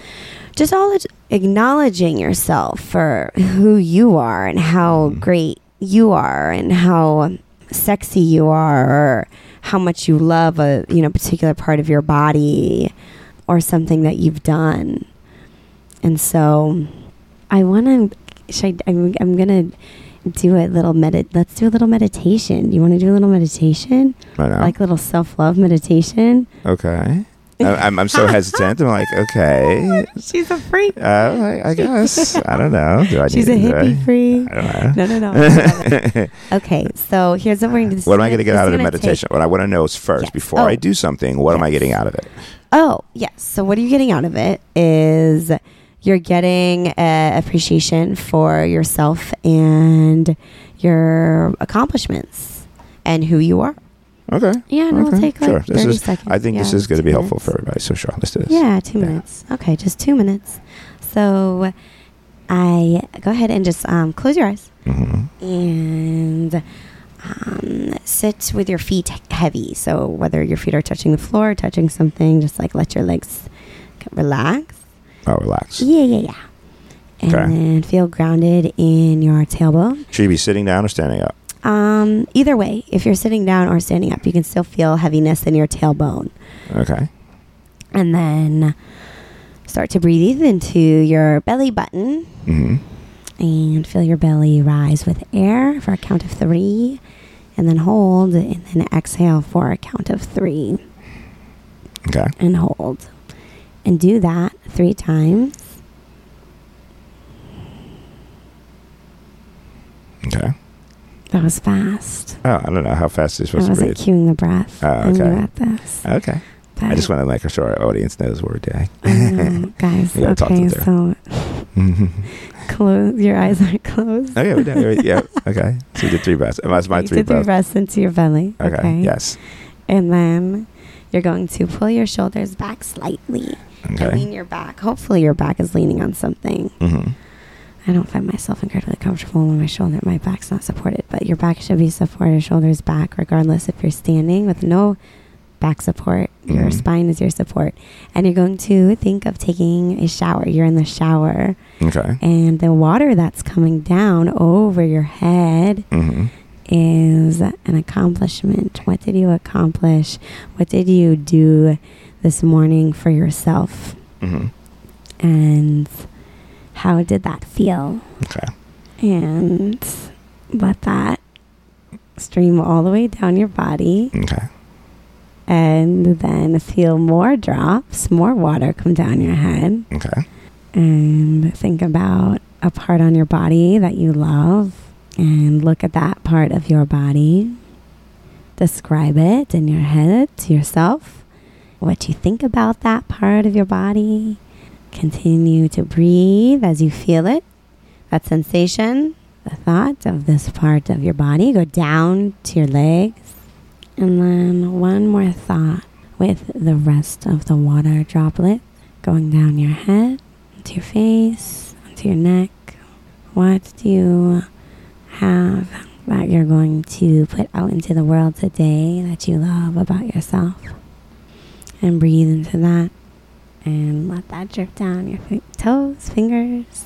just all acknowledging yourself for who you are and how Mhm. great you are and how sexy you are or how much you love a you know particular part of your body or something that you've done. And so I want to should I, I'm, I'm going to do a little medit let's do a little meditation. You want to do a little meditation? I know. Like a little self-love meditation? okay. I'm, I'm so hesitant. I'm like, okay, She's a freak. uh, I, I guess I don't know. Do I She's a do I- hippie freak. I don't know. No, no, no. okay, so here's what we're going to do. What am I going to get out of the meditation? What I want to know is first, Yes. before Oh. I do something, what am I getting out of it? oh, yes. So what are you getting out of it is you're getting uh, appreciation for yourself and your accomplishments and who you are. Okay. Yeah, and okay. it'll take like sure. 30 is. seconds. I think this is going to be helpful minutes. for everybody. So sure, let's do this. Yeah, two Yeah. minutes. Okay, just two minutes. So I go ahead and just um, close your eyes. hmm and um, sit with your feet heavy. So whether your feet are touching the floor, touching something, just like let your legs relax. Oh, relax. Yeah, yeah, yeah. And Okay. feel grounded in your tailbone. Should you be sitting down or standing up? Um, either way, if you're sitting down or standing up, you can still feel heaviness in your tailbone. Okay. And then start to breathe into your belly button hmm and feel your belly rise with air for a count of three, and then hold, and then exhale for a count of three, Okay. and hold. And do that three times. Okay. That was fast. Oh, I don't know how fast you're I supposed to wasn't breathe. cueing the breath. Oh, okay. at this. Okay. I just want to make sure our audience knows what we're doing. I know, guys. You gotta talk to okay, so close. Your eyes aren't closed. okay. We did, yeah. Okay. So you did three breaths. That's my you three did three breaths. breaths into your belly. Okay. Okay. Yes. And then you're going to pull your shoulders back slightly and Okay. lean your back. Hopefully, your back is leaning on something. hmm I don't find myself incredibly comfortable when my shoulder, my back's not supported, but your back should be supported, shoulders back, regardless if you're standing with no back support. Your Mhm. spine is your support. And you're going to think of taking a shower. You're in the shower, Okay. and the water that's coming down over your head hmm is an accomplishment. What did you accomplish? What did you do this morning for yourself? hmm And how did that feel? Okay. And let that stream all the way down your body. Okay. And then feel more drops, more water come down your head. Okay. And think about a part on your body that you love. And look at that part of your body. describe it in your head to yourself, what you think about that part of your body. Continue to breathe as you feel it, that sensation, the thought of this part of your body. Go down to your legs. And then one more thought with the rest of the water droplet going down your head, to your face, onto your neck. What do you have that you're going to put out into the world today that you love about yourself? And breathe into that and let that drip down your toes, fingers,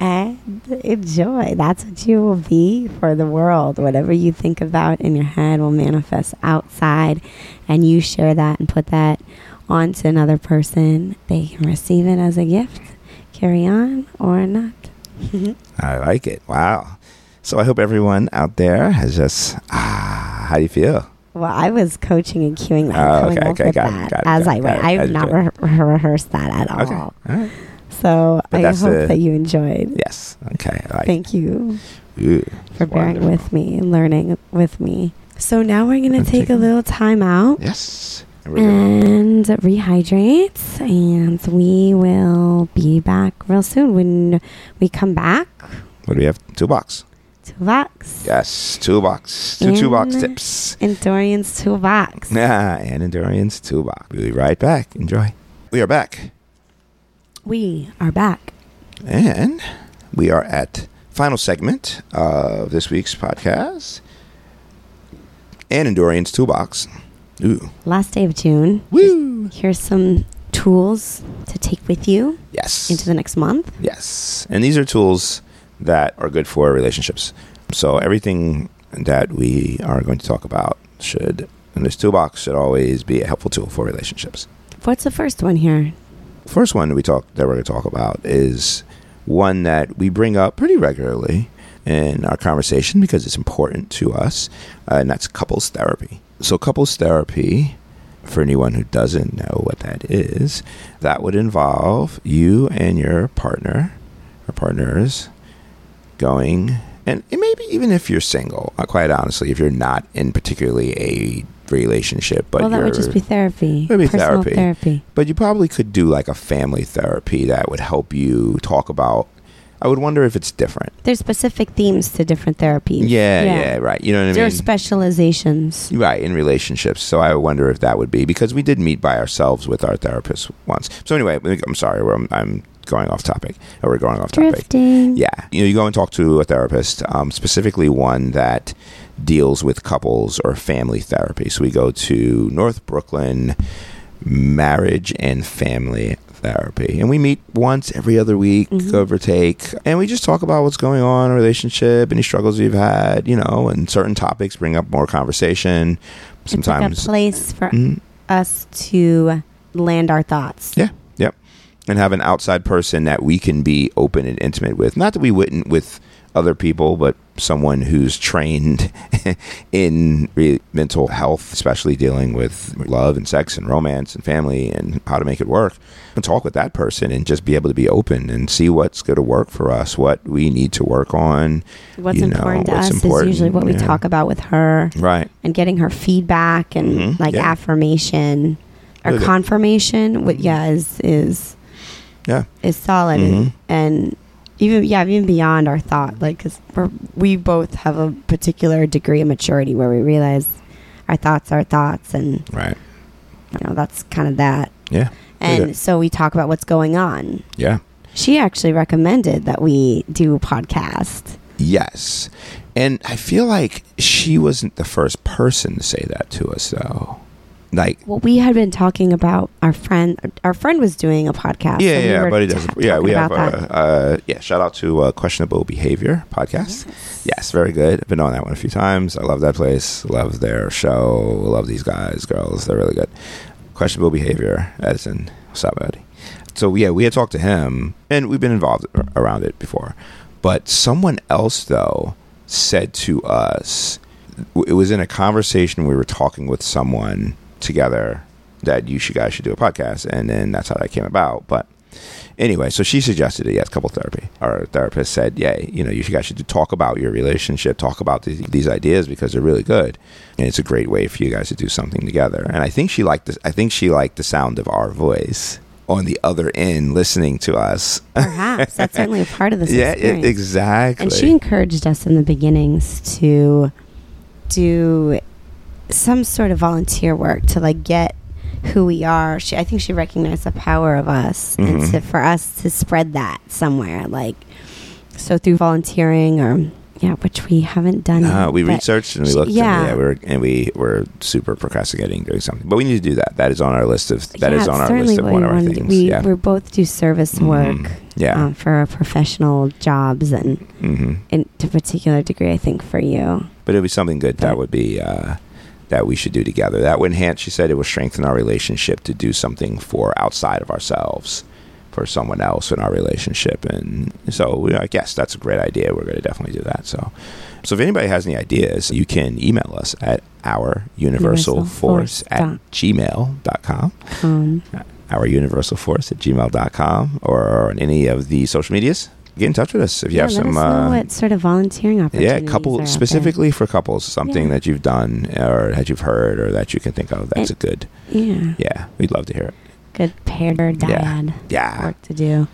and enjoy. That's what you will be for the world. Whatever you think about in your head will manifest outside, and you share that and put that onto another person. They can receive it as a gift, carry on, or not. I like it. Wow. So I hope everyone out there has just ah, how do you feel? Well, I was coaching and cueing that, Oh, coming okay, up okay, with got it, that got it, as got I went. I have not do. re- rehearsed that at all. Okay. All right. So But I hope the- that you enjoyed. Yes. Okay. Like Thank you. Ooh, for bearing wonderful. with me and learning with me. So now we're going to I'm take a little time out Yes. And we're gonna- and rehydrate, and we will be back real soon. When we come back, What do we have? Toolbox. Toolbox. Yes. Toolbox. Two toolbox In- tips. In Dorian's toolbox. Yeah, and Endurance Toolbox. We'll be right back. Enjoy. We are back. We are back. And we are at final segment of this week's podcast. And Endurance Toolbox. Ooh. Last day of June. Woo. Here's some tools to take with you Yes. into the next month. Yes. And these are tools that are good for relationships. So everything that we are going to talk about should, in this toolbox, should always be a helpful tool for relationships. What's the first one here? First one we talk that we're going to talk about is one that we bring up pretty regularly in our conversation because it's important to us, uh, and that's couples therapy. So, couples therapy, for anyone who doesn't know what that is, that would involve you and your partner or partners going, and maybe even if you're single, uh, quite honestly, if you're not in particularly a relationship, but well, that would just be therapy. Personal therapy. therapy. but you probably could do like a family therapy that would help you talk about. I would wonder if it's different. There's specific themes to different therapies. Yeah, yeah, right. You know what I mean. There are specializations. right, in relationships. So I wonder if that would be because we did meet by ourselves with our therapist once. So anyway, I'm sorry, we're, I'm going off topic. Or we're going off topic. Drifting. Yeah, you know, you go and talk to a therapist, um, specifically one that deals with couples or family therapy. So we go to North Brooklyn Marriage and Family Therapy, and we meet once every other week, Mhm. give or take, and we just talk about what's going on in a relationship, any struggles we've had, you know, and certain topics bring up more conversation. Sometimes, It's like a place for Mhm. us to land our thoughts. Yeah. And have an outside person that we can be open and intimate with. Not that we wouldn't with other people, but someone who's trained in re- mental health, especially dealing with love and sex and romance and family and how to make it work. And talk with that person and just be able to be open and see what's going to work for us, what we need to work on. What's You know, important to what's us important, is usually what we talk about with her Right. and getting her feedback and Mhm, like yeah. affirmation or good. confirmation. What yeah is is Yeah. is solid Mhm. and, and even yeah even beyond our thought like because we both have a particular degree of maturity where we realize our thoughts are thoughts and Right. you know that's kind of that Yeah. and so we talk about what's going on Yeah. she actually recommended that we do a podcast Yes. And I feel like she wasn't the first person to say that to us, though. Like, well we had been talking about our friend our friend was doing a podcast yeah, we yeah, it ta- does. Yeah, we have, about uh, uh, yeah, shout out to uh, Questionable Behavior podcast. Yes, very good. I've been on that one a few times. I love that place. Love their show. Love these guys, girls. They're really good. Questionable Behavior, Edison. What's up, buddy? So, yeah, we had talked to him, and we've been involved around it before. But someone else, though, said to us, it was in a conversation we were talking with someone together that you should guys should do a podcast, and then that's how that came about. But Anyway, so she suggested it. Yes, couple therapy. Our therapist said, "Yeah, you know, you guys should talk about your relationship, talk about these, these ideas because they're really good, and it's a great way for you guys to do something together." And I think she liked this. I think she liked the sound of our voice on the other end, listening to us. Perhaps that's certainly a part of this. yeah, it, exactly. And she encouraged us in the beginnings to do some sort of volunteer work to like get who we are. She, I think she recognized the power of us and Mhm. to, for us to spread that somewhere, like so through volunteering or yeah, which we haven't done. Uh, yet, we researched and we looked. yeah. and, yeah, we were and we were super procrastinating doing something, but we need to do that. That is on our list of that yeah, is on our list of one of our things. We yeah, we both do service Mhm. work yeah, um, for our professional jobs and hmm in to a particular degree. I think for you. but it'd be something good that would be uh, that we should do together. That would enhance. She said it would strengthen our relationship to do something for outside of ourselves, for someone else in our relationship, and so I guess that's a great idea. We're going to definitely do that. So, so if anybody has any ideas, you can email us at our universal force at dot- gmail.com. Um, our universal force at gmail.com or on any of the social medias. Get in touch with us if you yeah, have some. uh, what sort of volunteering opportunities. yeah, couple specifically for couples, something Yeah. that you've done or that you've heard or that you can think of. That's And- a good. Yeah, Yeah, we'd love to hear it. good pair dad Yeah, work to do.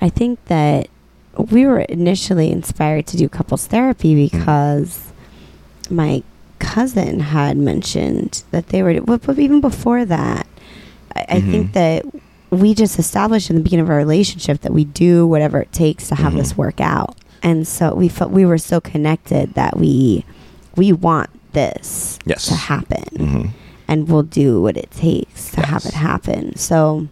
I think that we were initially inspired to do couples therapy Mm-hmm. because my cousin had mentioned that they were, but even before that, I, I Mhm. think that we just established in the beginning of our relationship that we do whatever it takes to have Mhm. this work out. And so we felt we were so connected that we we want this Yes. to happen hmm and we'll do what it takes to have it happen. So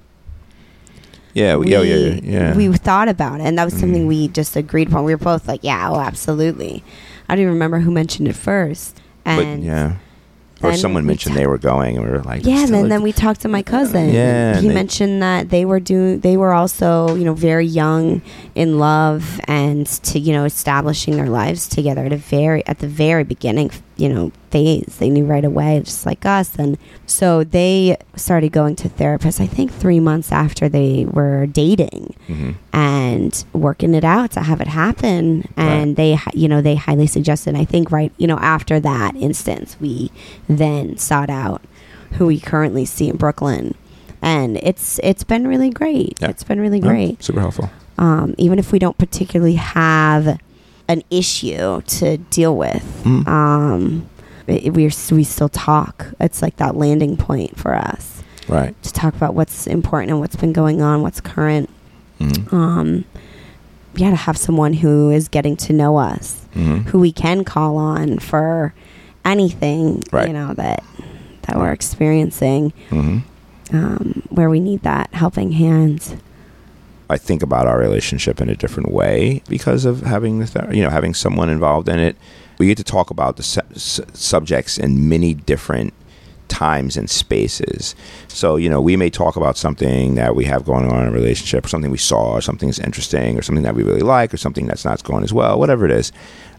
Yeah, we, yeah, yeah, yeah. we thought about it, and that was something Mhm. we just agreed upon. We were both like, "Yeah, oh, absolutely." I don't even remember who mentioned it first, but and yeah. Or someone we mentioned ta- they were going, and we were like, yeah, and then, then we talked to my cousin. Yeah, he they- mentioned that they were doing. They were also, you know, very young in love and to you know establishing their lives together at a very at the very beginning, you know, phase. They knew right away, just like us, and so they started going to therapists. I think three months after they were dating Mhm. and working it out to have it happen. And they, you know, they highly suggested. I think right, you know, after that instance, we then sought out who we currently see in Brooklyn, and it's it's been really great. Yeah. It's been really great. super helpful. Um, even if we don't particularly have an issue to deal with, Mm. um, it, we're we still talk. It's like that landing point for us Right. to talk about what's important and what's been going on, what's current Mhm. um, yeah, to have someone who is getting to know us, Mhm. who we can call on for anything, Right. you know, that that we're experiencing, Mhm. um, where we need that helping hand. I think about our relationship in a different way because of having the you know having someone involved in it. We get to talk about the su- subjects in many different times and spaces. So you know we may talk about something that we have going on in a relationship, or something we saw, or something that's interesting, or something that we really like, or something that's not going as well, whatever it is.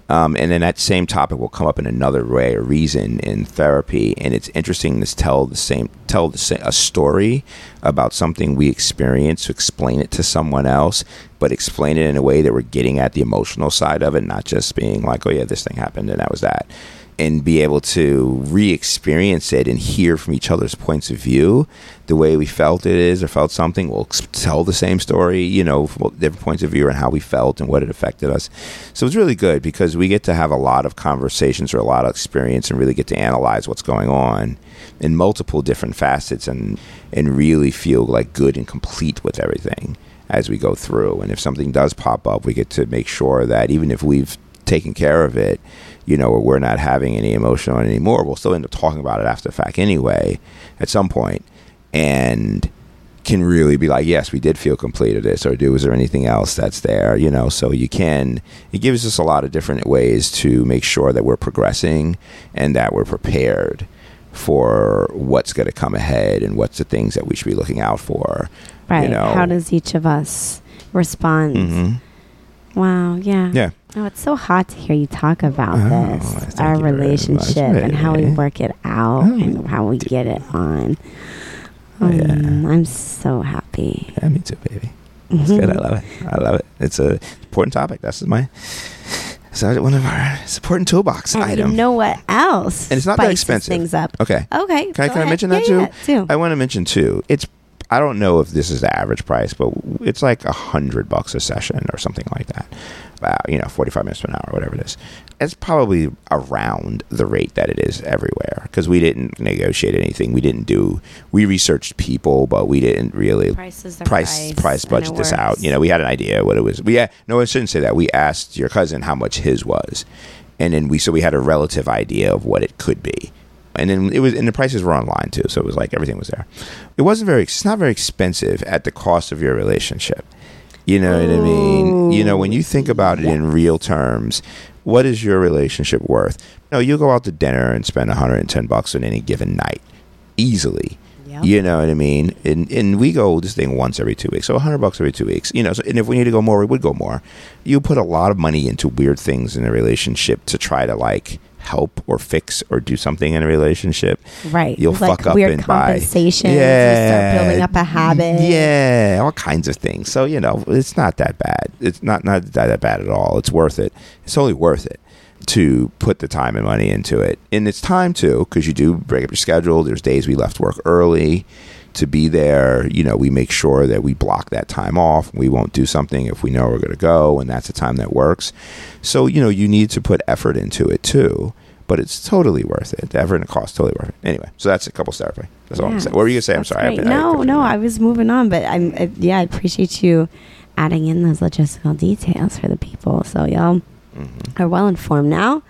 Um, and then that same topic will come up in another way or reason in therapy, and it's interesting to tell the same tell the sa- a story about something we experience to explain it to someone else, but explain it in a way that we're getting at the emotional side of it, not just being like, "Oh yeah, this thing happened and that was that," and be able to re-experience it and hear from each other's points of view the way we felt it is or felt something. We'll tell the same story, you know, from different points of view and how we felt and what it affected us. So it's really good because we get to have a lot of conversations or a lot of experience and really get to analyze what's going on in multiple different facets and and really feel like good and complete with everything as we go through. And if something does pop up, we get to make sure that even if we've taken care of it, you know, or we're not having any emotion on it anymore, we'll still end up talking about it after the fact anyway at some point and can really be like, yes, we did feel complete of this, or do is there anything else that's there? You know, so you can. It gives us a lot of different ways to make sure that we're progressing and that we're prepared for what's going to come ahead and what's the things that we should be looking out for. Right. know. How does each of us respond? hmm Wow. Yeah. Yeah. Oh, it's so hot to hear you talk about Oh, this, our you relationship, and how we work it out, Oh, and how we get it on. Oh, yeah. Um, I'm so happy. Yeah, me too, baby. It's good. I love it. I love it. It's a important topic. That's my. So one of our it's important toolbox I don't item. even know what else. And it's not that expensive. Things up. Okay. Okay. Can I, can I ahead. mention that Yeah, too? yeah, too. I want to mention too. It's I don't know if this is the average price, but it's like a hundred bucks a session or something like that. About you know forty five minutes to an hour, whatever it is. It's probably around the rate that it is everywhere because we didn't negotiate anything. We didn't do. We researched people, but we didn't really Price price price budget this out. You know, we had an idea what it was. We had, no, I shouldn't say that. We asked your cousin how much his was, and then we so we had a relative idea of what it could be. And then it was, and the prices were online too, so it was like everything was there. It wasn't very, it's not very expensive at the cost of your relationship. You know what I mean? You know, when you think about it oh. in real terms, what is your relationship worth? No, you go out to dinner and spend 110 bucks on any given night, easily. Yep. You know what I mean? And and we go this thing once every two weeks, so hundred bucks every two weeks. You know, so, and if we need to go more, we would go more. You put a lot of money into weird things in a relationship to try to like help or fix or do something in a relationship. Right. You'll like fuck up weird and buy. Yeah. You start building up a habit. Yeah, all kinds of things. So you know, it's not that bad. It's not not that, that bad at all. It's worth it. It's only worth it to put the time and money into it. And it's time too, because you do break up your schedule. There's days we left work early to be there. You know, we make sure that we block that time off. We won't do something if we know we're going to go, and that's the time that works. So you know, you need to put effort into it too. But it's totally worth it. The effort and the cost totally worth it. Anyway, so that's a couple therapy. That's all I'm saying. What were you gonna say? I'm that's sorry. Been- I- no, no, I was moving on, but I'm I, yeah, I appreciate you adding in those logistical details for the people, so y'all Mhm. are well informed now.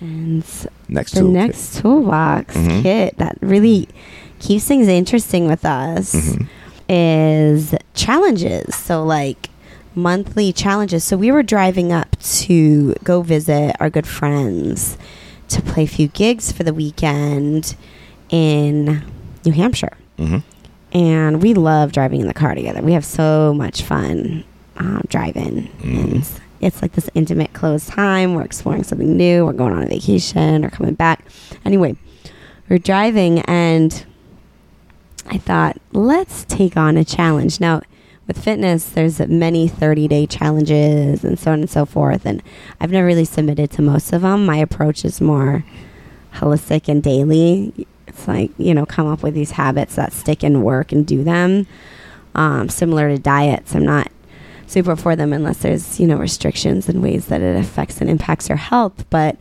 And Next the tool. next toolbox Mhm. kit that really keeps things interesting with us Mhm. is challenges. So like monthly challenges. So we were driving up to go visit our good friends to play a few gigs for the weekend in New Hampshire. Mhm. And we love driving in the car together. We have so much fun um, driving. Mhm. And it's like this intimate, close time. We're exploring something new. We're going on a vacation or coming back. Anyway, we're driving and I thought, let's take on a challenge. Now, with fitness, there's many 30 day challenges and so on and so forth. And I've never really submitted to most of them. My approach is more holistic and daily. It's like, you know, come up with these habits that stick and work and do them. Um, similar to diets, I'm not super for them unless there's, you know, restrictions and ways that it affects and impacts your health. But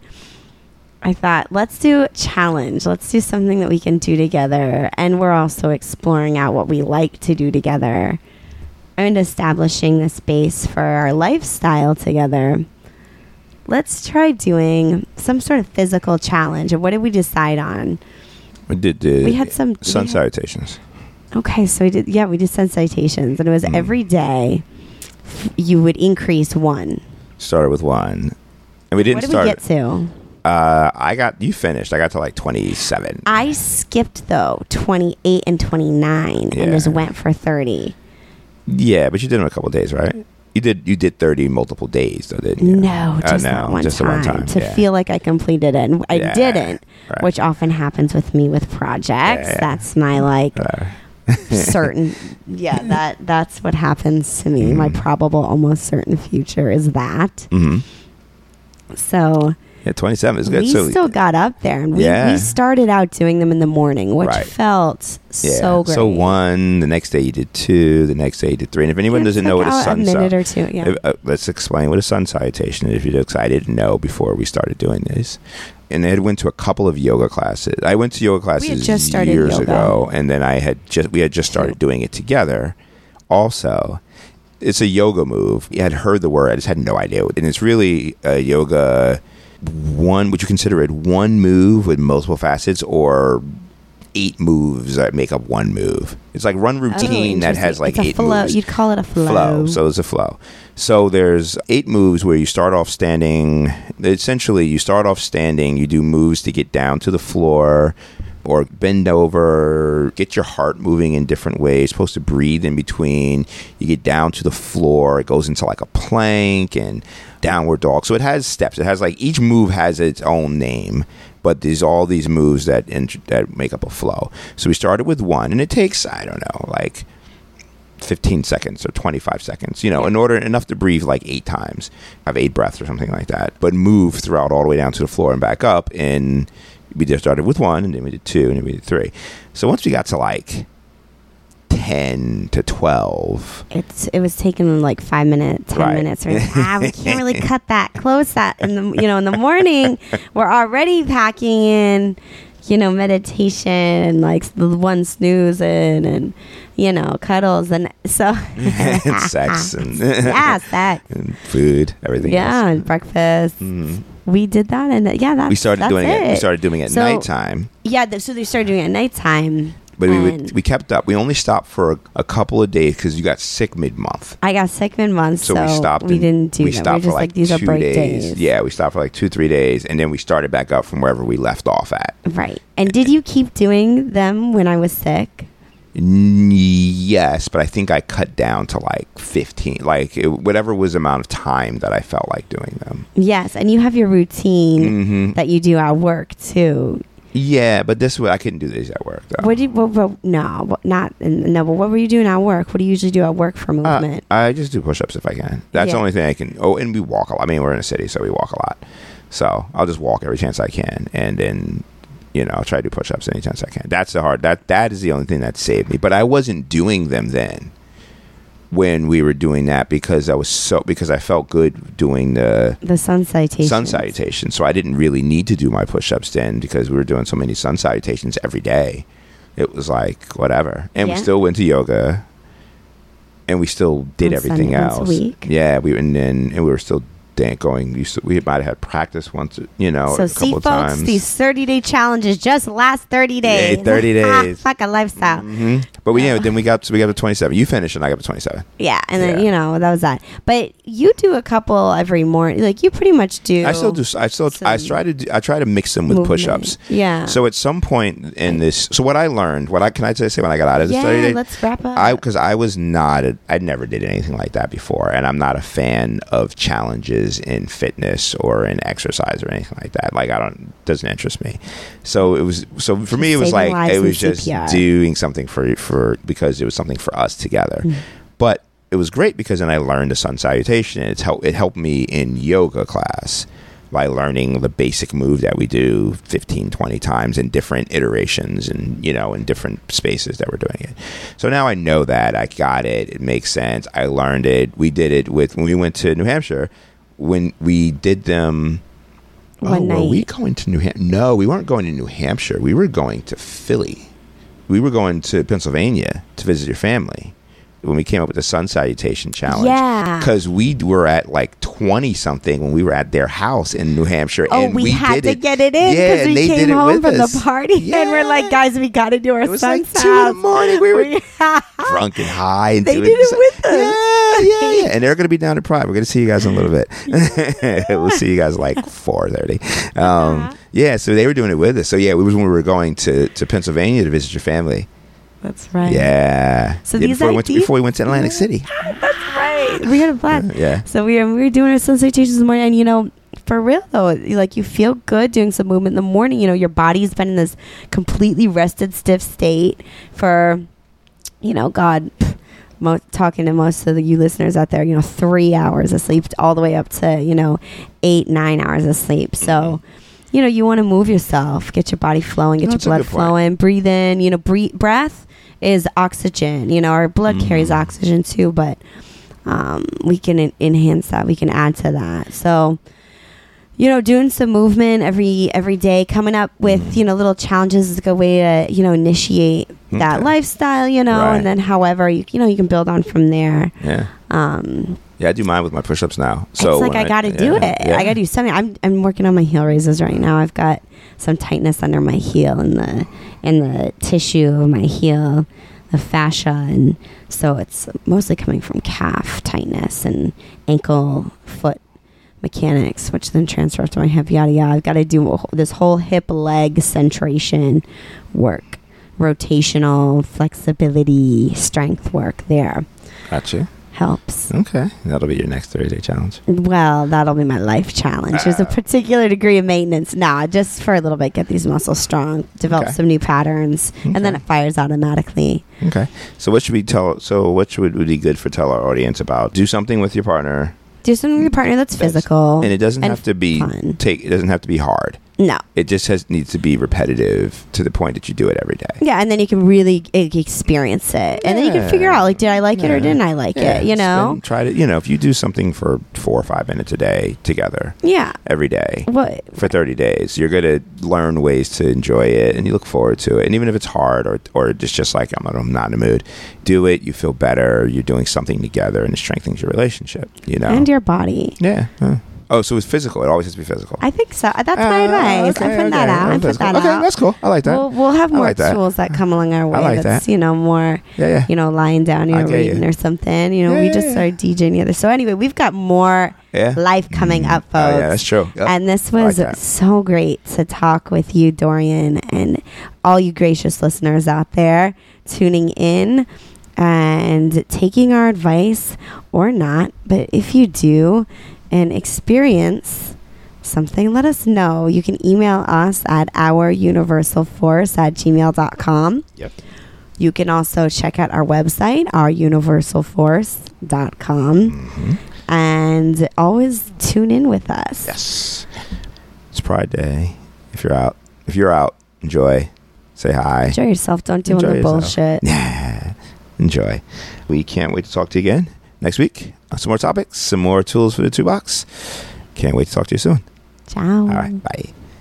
I thought, let's do a challenge. Let's do something that we can do together. And we're also exploring out what we like to do together and establishing the space for our lifestyle together. Let's try doing some sort of physical challenge. What did we decide on? We did the We had some sun had- salutations. Okay, so we did. Yeah, we did sun salutations and it was Mm. every day. f- You would increase one. Started with one, and we didn't what did start. we get to? uh, I got you finished. I got to like twenty seven. I skipped though twenty eight and twenty nine, Yeah. and just went for thirty. Yeah, but you did them a couple days, right? You did. You did thirty multiple days, though, didn't you? No, Uh, just no, that one just the time, one time, to yeah. feel like I completed it, and I Yeah, didn't, right. which often happens with me with projects. yeah. That's my like Uh, certain. Yeah, that that's what happens to me. My Mhm. probable, almost certain future is that. hmm So Yeah, twenty seven is good. we so still got up there, and we, Yeah. we started out doing them in the morning, which Right. felt yeah. so great. So one. The next day you did two. The next day you did three. And if anyone Yeah, doesn't know what a sun a minute or two, yeah. Uh, uh, let's explain what a sun salutation is if you're excited to know before we started doing this. And I had went to a couple of yoga classes. I went to yoga classes just started years yoga. ago, and then I had just we had just started doing it together. Also, it's a yoga move. I had heard the word, I just had no idea, and it's really a yoga. One, would you consider it one move with multiple facets, or eight moves that make up one move? It's like one Oh, routine that has like it's a eight flow. moves You'd call it a flow. flow. So it's a flow. So there's eight moves where you start off standing. Essentially, you start off standing. You do moves to get down to the floor, or bend over. Get your heart moving in different ways. supposed to breathe in between. You get down to the floor. It goes into like a plank and downward dog. So it has steps. It has like each move has its own name. but there's all these moves that int- that make up a flow. So we started with one, and it takes I don't know like 15 seconds or 25 seconds, you know, in order enough to breathe like eight times, have eight breaths or something like that, but move throughout all the way down to the floor and back up. And we just started with one, and then we did two, and then we did three. So once we got to like 10 to 12, It's it was taking like five minutes, ten Right. minutes. Ah, we can't really cut that close that in the you know in the morning. We're already packing in, you know, meditation and like the one snoozing and you know cuddles and so and sex and, yeah, sex. and food, everything Yeah, else. and breakfast. Mhm. We did that, and yeah, that's We started that's doing it. We started doing it at So- nighttime. Yeah, th- so they started doing it at nighttime. But we would, we kept up. We only stopped for a, a couple of days because you got sick mid month. I got sick mid month, So, so, we stopped. We and- didn't do we that. stopped we for like, like, two days. days. Yeah, we stopped for like two, three days, and then we started back up from wherever we left off at. Right. And did you keep doing them when I was sick? Yes, but I think I cut down to like fifteen, like it, whatever was the amount of time that I felt like doing them. Yes, and you have your routine hmm that you do at work too. Yeah, but this way I couldn't do these at work though. What do you? What, what, no, not no. But what were you doing at work? What do you usually do at work for Uh, movement? I just do push-ups if I can. That's the only thing I can. Oh, and we walk a lot. I mean, we're in a city, so we walk a lot. So I'll just walk every chance I can, and then you know I'll try to do push-ups any chance I can. That's the hard. That that is the only thing that saved me. But I wasn't doing them then when we were doing that because I was so because I felt good doing the the sun salutation. sun salutation. So I didn't really need to do my push-ups then because we were doing so many sun salutations every day. It was like whatever, and we still went to yoga, and we still did everything else. week? Yeah, we and then and we were still dan- going. We, used to, we might have had practice once, you know, So a see, couple folks, times. these thirty day challenges just last thirty days. 30 Ah, days. Fuck a lifestyle. hmm But we yeah, then we got so we got to twenty seven. You finished, and I got to twenty seven. Yeah, and then Yeah. you know that was that. But you do a couple every morning. Like you pretty much do. I still do. I still I try to do, I try to mix them with movement. push-ups. Yeah. So at some point in this, so what I learned, what I can I say when I got out of this yeah, thirty days, let's wrap up. I because I was not a, I never did anything like that before, and I'm not a fan of challenges in fitness or in exercise or anything like that. Like I don't doesn't interest me. So it was so for me it was saving like it was just CPR. doing something for for because it was something for us together. Mm. But it was great because then I learned the sun salutation, and it's help it helped me in yoga class by learning the basic move that we do 15 20 times in different iterations and you know in different spaces that we're doing it so now i know that i got it it makes sense i learned it we did it with when we went to new hampshire when we did them One oh, were we night. going to new hampshire no we weren't going to new hampshire. We were going to philly. We were going to pennsylvania to visit your family when we came up with the sun salutation challenge Yeah. because we were at like 20 something when we were at their house in New Hampshire. Oh, and we, we, had to it. get it in Yeah, because we they did came it home from us. the party and we're like, guys, we got to do our It was son's like two in the morning. We were drunk and high. And They doing did it with us. Yeah, yeah, yeah. And they're going to be down to Pride. We're going to see you guys in a little bit. we'll see you guys like 4.30. Um, yeah, so they were doing it with us. So yeah, it was when we were going to, to Pennsylvania to visit your family. That's right. Yeah. So yeah, these before, we went to, before we went to Atlantic City. That's right. We had a blast. Yeah. So we were, we were doing our sun salutations in the morning, and you know, for real though, like you feel good doing some movement in the morning. You know, your body's been in this completely rested, stiff state for, you know, God, mo- talking to most of the, you listeners out there, you know, three hours of sleep, all the way up to you know, eight, nine hours of sleep. So. Mm-hmm. You know, you want to move yourself, get your body flowing, get No, your blood flowing, breathe in. You know, breathe, breath is oxygen. You know, our blood carries Mhm. oxygen too, but um, we can en- enhance that. We can add to that. So, you know, doing some movement every every day, coming up with Mhm. you know little challenges is a good way to you know initiate that Okay. lifestyle. You know, Right. and then however you you know you can build on from there. Yeah. Um, Yeah, I do mine with my push-ups now. So it's like I got to do yeah, it. yeah. I got to do something. I'm I'm working on my heel raises right now. I've got some tightness under my heel and the in the tissue of my heel, the fascia, and so it's mostly coming from calf tightness and ankle foot mechanics, which then transfers to my hip. Yada yada. I've got to do whole- this whole hip leg centration work, rotational flexibility, strength work there. Gotcha. Helps. Okay, that'll be your next Thursday challenge. Well, that'll be my life challenge. There's a Ah. particular degree of maintenance. Nah, just for a little bit, get these muscles strong, develop Okay. some new patterns, and then it fires automatically. Okay, so what should we tell? So what should would be good for tell our audience about? Do something with your partner, Do something with your partner that's physical. and it doesn't and have to be fun. take. It doesn't have to be hard. No. It just has needs to be repetitive to the point that you do it every day. Yeah, and then you can really e- experience it, and then you can figure out like, did I like it or didn't I like Yeah, it? You know? try to you know if you do something for four or five minutes a day together Yeah. every day What? for 30 days you're going to learn ways to enjoy it and you look forward to it and even if it's hard or, or just just like I'm not, I'm not in the mood do it you feel better you're doing something together and it strengthens your relationship you know And your body. yeah huh. Oh so it's physical it always has to be physical I think so. That's my Ah, advice. okay, I put that okay. out. I put that okay out. that's cool I like that We'll, we'll have I more like that. tools that come along our way. like that's that. you know more yeah yeah you know lying down, I get reading you. or something. You know, Yeah, we yeah, just yeah. started DJing together. So anyway, we've got more yeah life coming Mm. up, folks. oh yeah that's true Yep. And this I like was that. so great to talk with you, Dorian, and all you gracious listeners out there tuning in and taking our advice or not. But if you do and experience something, let us know. You can email us at ouruniversalforce at gmail.com. Yep. You can also check out our website, ouruniversalforce.com. Mhm. And always tune in with us. yes it's Pride Day if you're out if you're out enjoy say hi Enjoy yourself. Don't do Enjoy all the yourself. bullshit. Yeah. Enjoy. We can't wait to talk to you again next week. Some more topics, some more tools for the toolbox. Can't wait to talk to you soon. Ciao. All right. Bye.